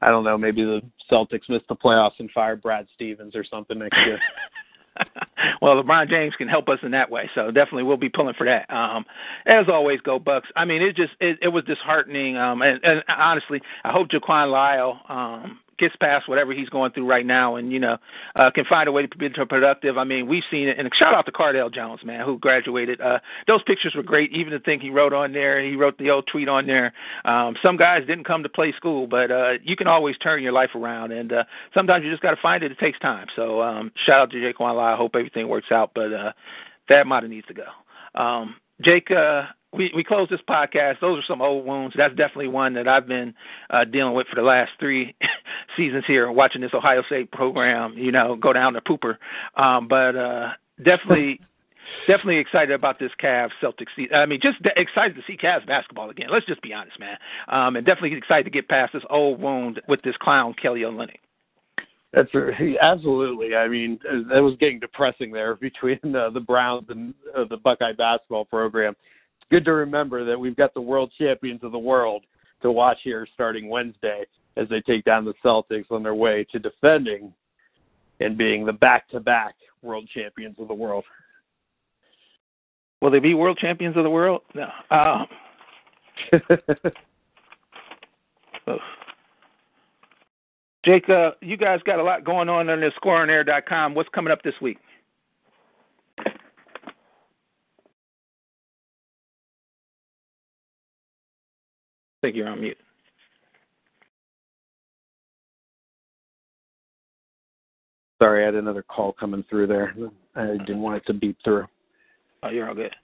G: I don't know, maybe the Celtics miss the playoffs and fire Brad Stevens or something next year.
F: well, LeBron James can help us in that way, so definitely we'll be pulling for that. Um, as always, go Bucks. I mean, it just it, it was disheartening, um, and, and honestly, I hope Jaquan Lyle um, gets past whatever he's going through right now, and you know, uh, can find a way to be productive. I mean, we've seen it. And shout out to Cardale Jones, man, who graduated. Uh, those pictures were great. Even the thing he wrote on there, he wrote the old tweet on there. Um, some guys didn't come to play school, but uh, you can always turn your life around, and uh, sometimes you just got to find it. It takes time. So um, shout out to Jake Lyle. I hope everything works out, but uh, Thad Matta needs to go. Um, Jake, uh, we we close this podcast. Those are some old wounds. That's definitely one that I've been uh, dealing with for the last three seasons here, watching this Ohio State program. You know, go down the pooper. Um, but uh, definitely. definitely excited about this Cavs Celtics season. I mean, just de- excited to see Cavs basketball again. Let's just be honest, man. Um, and definitely excited to get past this old wound with this clown Kelly Olynyk.
G: That's absolutely. I mean, that was getting depressing there between uh, the Browns and uh, the Buckeye basketball program good to remember that we've got the world champions of the world to watch here starting Wednesday as they take down the Celtics on their way to defending and being the back-to-back world champions of the world.
F: Will they be world champions of the world? No. Um, Jake, uh, you guys got a lot going on on the scoreonair.com. What's coming up this week? I think you're on mute.
G: Sorry, I had another call coming through there. I didn't want it to beep through.
F: Oh, you're all good.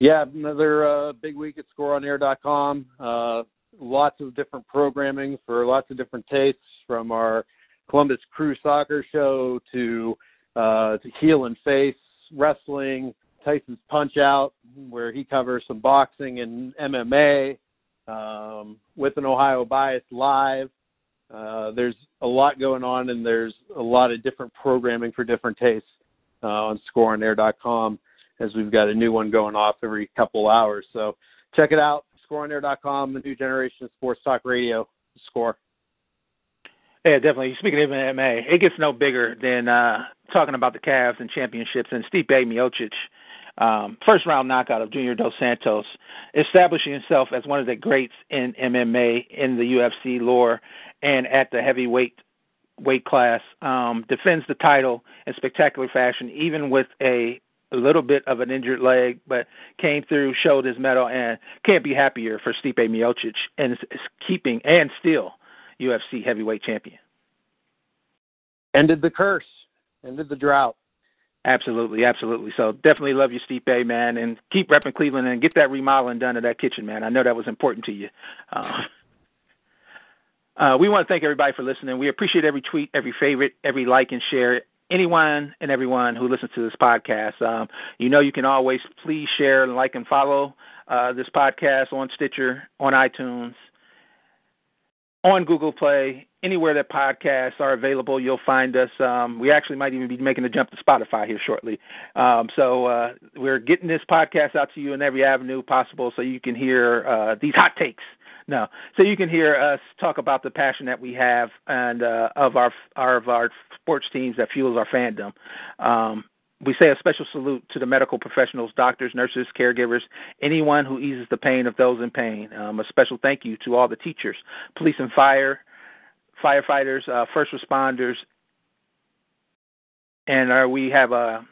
G: Yeah, another uh, big week at scoreonair.com. Uh, lots of different programming for lots of different tastes, from our Columbus Crew Soccer show to uh, to heel and face wrestling, Tyson's Punch Out, where he covers some boxing and MMA, um, with an Ohio bias live. Uh, there's a lot going on, and there's a lot of different programming for different tastes uh, on scoreonair.com as we've got a new one going off every couple hours. So check it out, scoreonair.com, the new generation of sports talk radio. Score.
F: Yeah, definitely. Speaking of MMA, it gets no bigger than uh, talking about the Cavs and championships and Stipe Miocic. Um, first round knockout of Junior Dos Santos, establishing himself as one of the greats in MMA in the UFC lore and at the heavyweight weight class. Um, defends the title in spectacular fashion, even with a a little bit of an injured leg, but came through, showed his mettle, and can't be happier for Stipe Miocic and is keeping and still UFC heavyweight champion.
G: Ended the curse, ended the drought.
F: Absolutely, absolutely. So definitely love you, Stipe, man, and keep repping Cleveland and get that remodeling done of that kitchen, man. I know that was important to you. Uh, uh, we want to thank everybody for listening. We appreciate every tweet, every favorite, every like and share anyone and everyone who listens to this podcast. Um, you know, you can always please share, like, and follow uh, this podcast on Stitcher, on iTunes, on Google Play, anywhere that podcasts are available. You'll find us. Um, we actually might even be making a jump to Spotify here shortly. Um, so uh, we're getting this podcast out to you in every avenue possible, so you can hear uh, these hot takes no. So you can hear us talk about the passion that we have and uh, of our, our of our sports teams that fuels our fandom. Um, we say a special salute to the medical professionals, doctors, nurses, caregivers, anyone who eases the pain of those in pain. Um, a special thank you to all the teachers, police and fire, firefighters, uh, first responders, and uh, we have a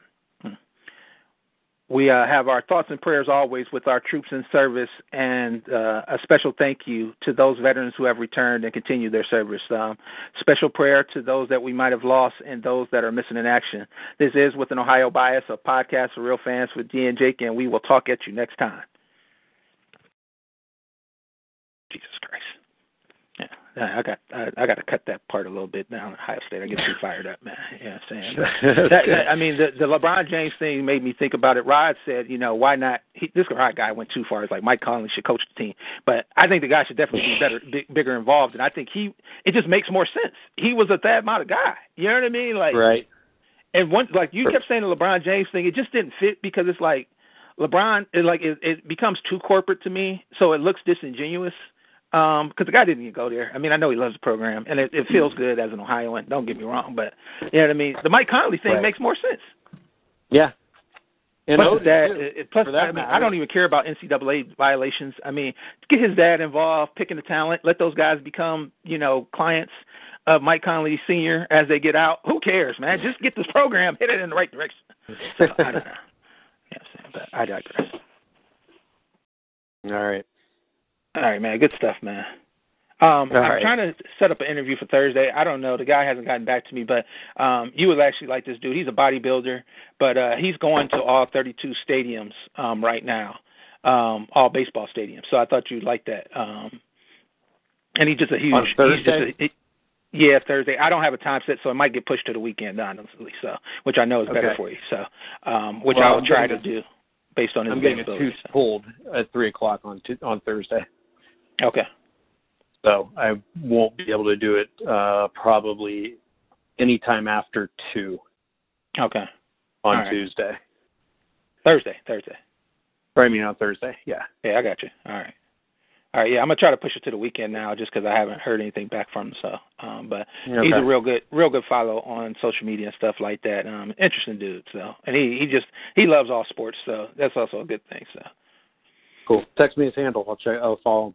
F: we uh, have our thoughts and prayers always with our troops in service, and uh, a special thank you to those veterans who have returned and continue their service. Um, special prayer to those that we might have lost and those that are missing in action. This is with an Ohio bias, a podcast for real fans with D and Jake, and we will talk at you next time. Jesus Christ. I got I, I got to cut that part a little bit down. Ohio State, I get too fired up, man. You know what I'm saying? that, that, I mean, the the LeBron James thing made me think about it. Rod said, you know, why not? He, this Rod guy went too far. It's like Mike Conley should coach the team, but I think the guy should definitely be better, big, bigger involved. And I think he, it just makes more sense. He was a Thad Matta guy. You know what I mean? Like,
G: right.
F: And one, like you kept saying the LeBron James thing, it just didn't fit because it's like LeBron, it like it, it becomes too corporate to me, so it looks disingenuous because um, the guy didn't even go there. I mean, I know he loves the program, and it, it feels good as an Ohioan. Don't get me wrong, but you know what I mean. The Mike Conley thing
G: right.
F: makes more sense.
G: Yeah.
F: And plus, dad, it, plus I mean, I don't even care about NCAA violations. I mean, get his dad involved, picking the talent, let those guys become, you know, clients of Mike Conley Senior as they get out. Who cares, man? Just get this program headed in the right direction. So, I don't know. Yeah, but I digress.
G: All right.
F: All right, man. Good stuff, man. Um,
G: All
F: I'm
G: right.
F: trying to set up an interview for Thursday. I don't know. The guy hasn't gotten back to me, but um, you would actually like this dude. He's a bodybuilder, but uh, he's going to all 32 stadiums um, right now, um, all baseball stadiums. So I thought you'd like that. Um, and he's just a huge.
G: On Thursday?
F: He's just a, he, yeah, Thursday. I don't have a time set, so it might get pushed to the weekend, honestly. So, which I know is better
G: Okay.
F: for you. So, um, which
G: Well,
F: I will try to do based on his
G: I'm getting a tooth pulled at three o'clock on t- on Thursday.
F: Okay.
G: so I won't be able to do it uh, probably anytime after two
F: Okay.
G: on
F: right.
G: Tuesday.
F: Thursday, Thursday.
G: Or I mean on Thursday. Yeah.
F: Yeah, I got you. All right. All right, yeah, I'm gonna try to push it to the weekend now, just because I haven't heard anything back from him. So, um, but
G: Okay.
F: he's a real good, real good follow on social media and stuff like that. Um, interesting dude. So, and he he just he loves all sports, so that's also a good thing. So,
G: Cool. Text me his handle. I'll check. I'll follow him.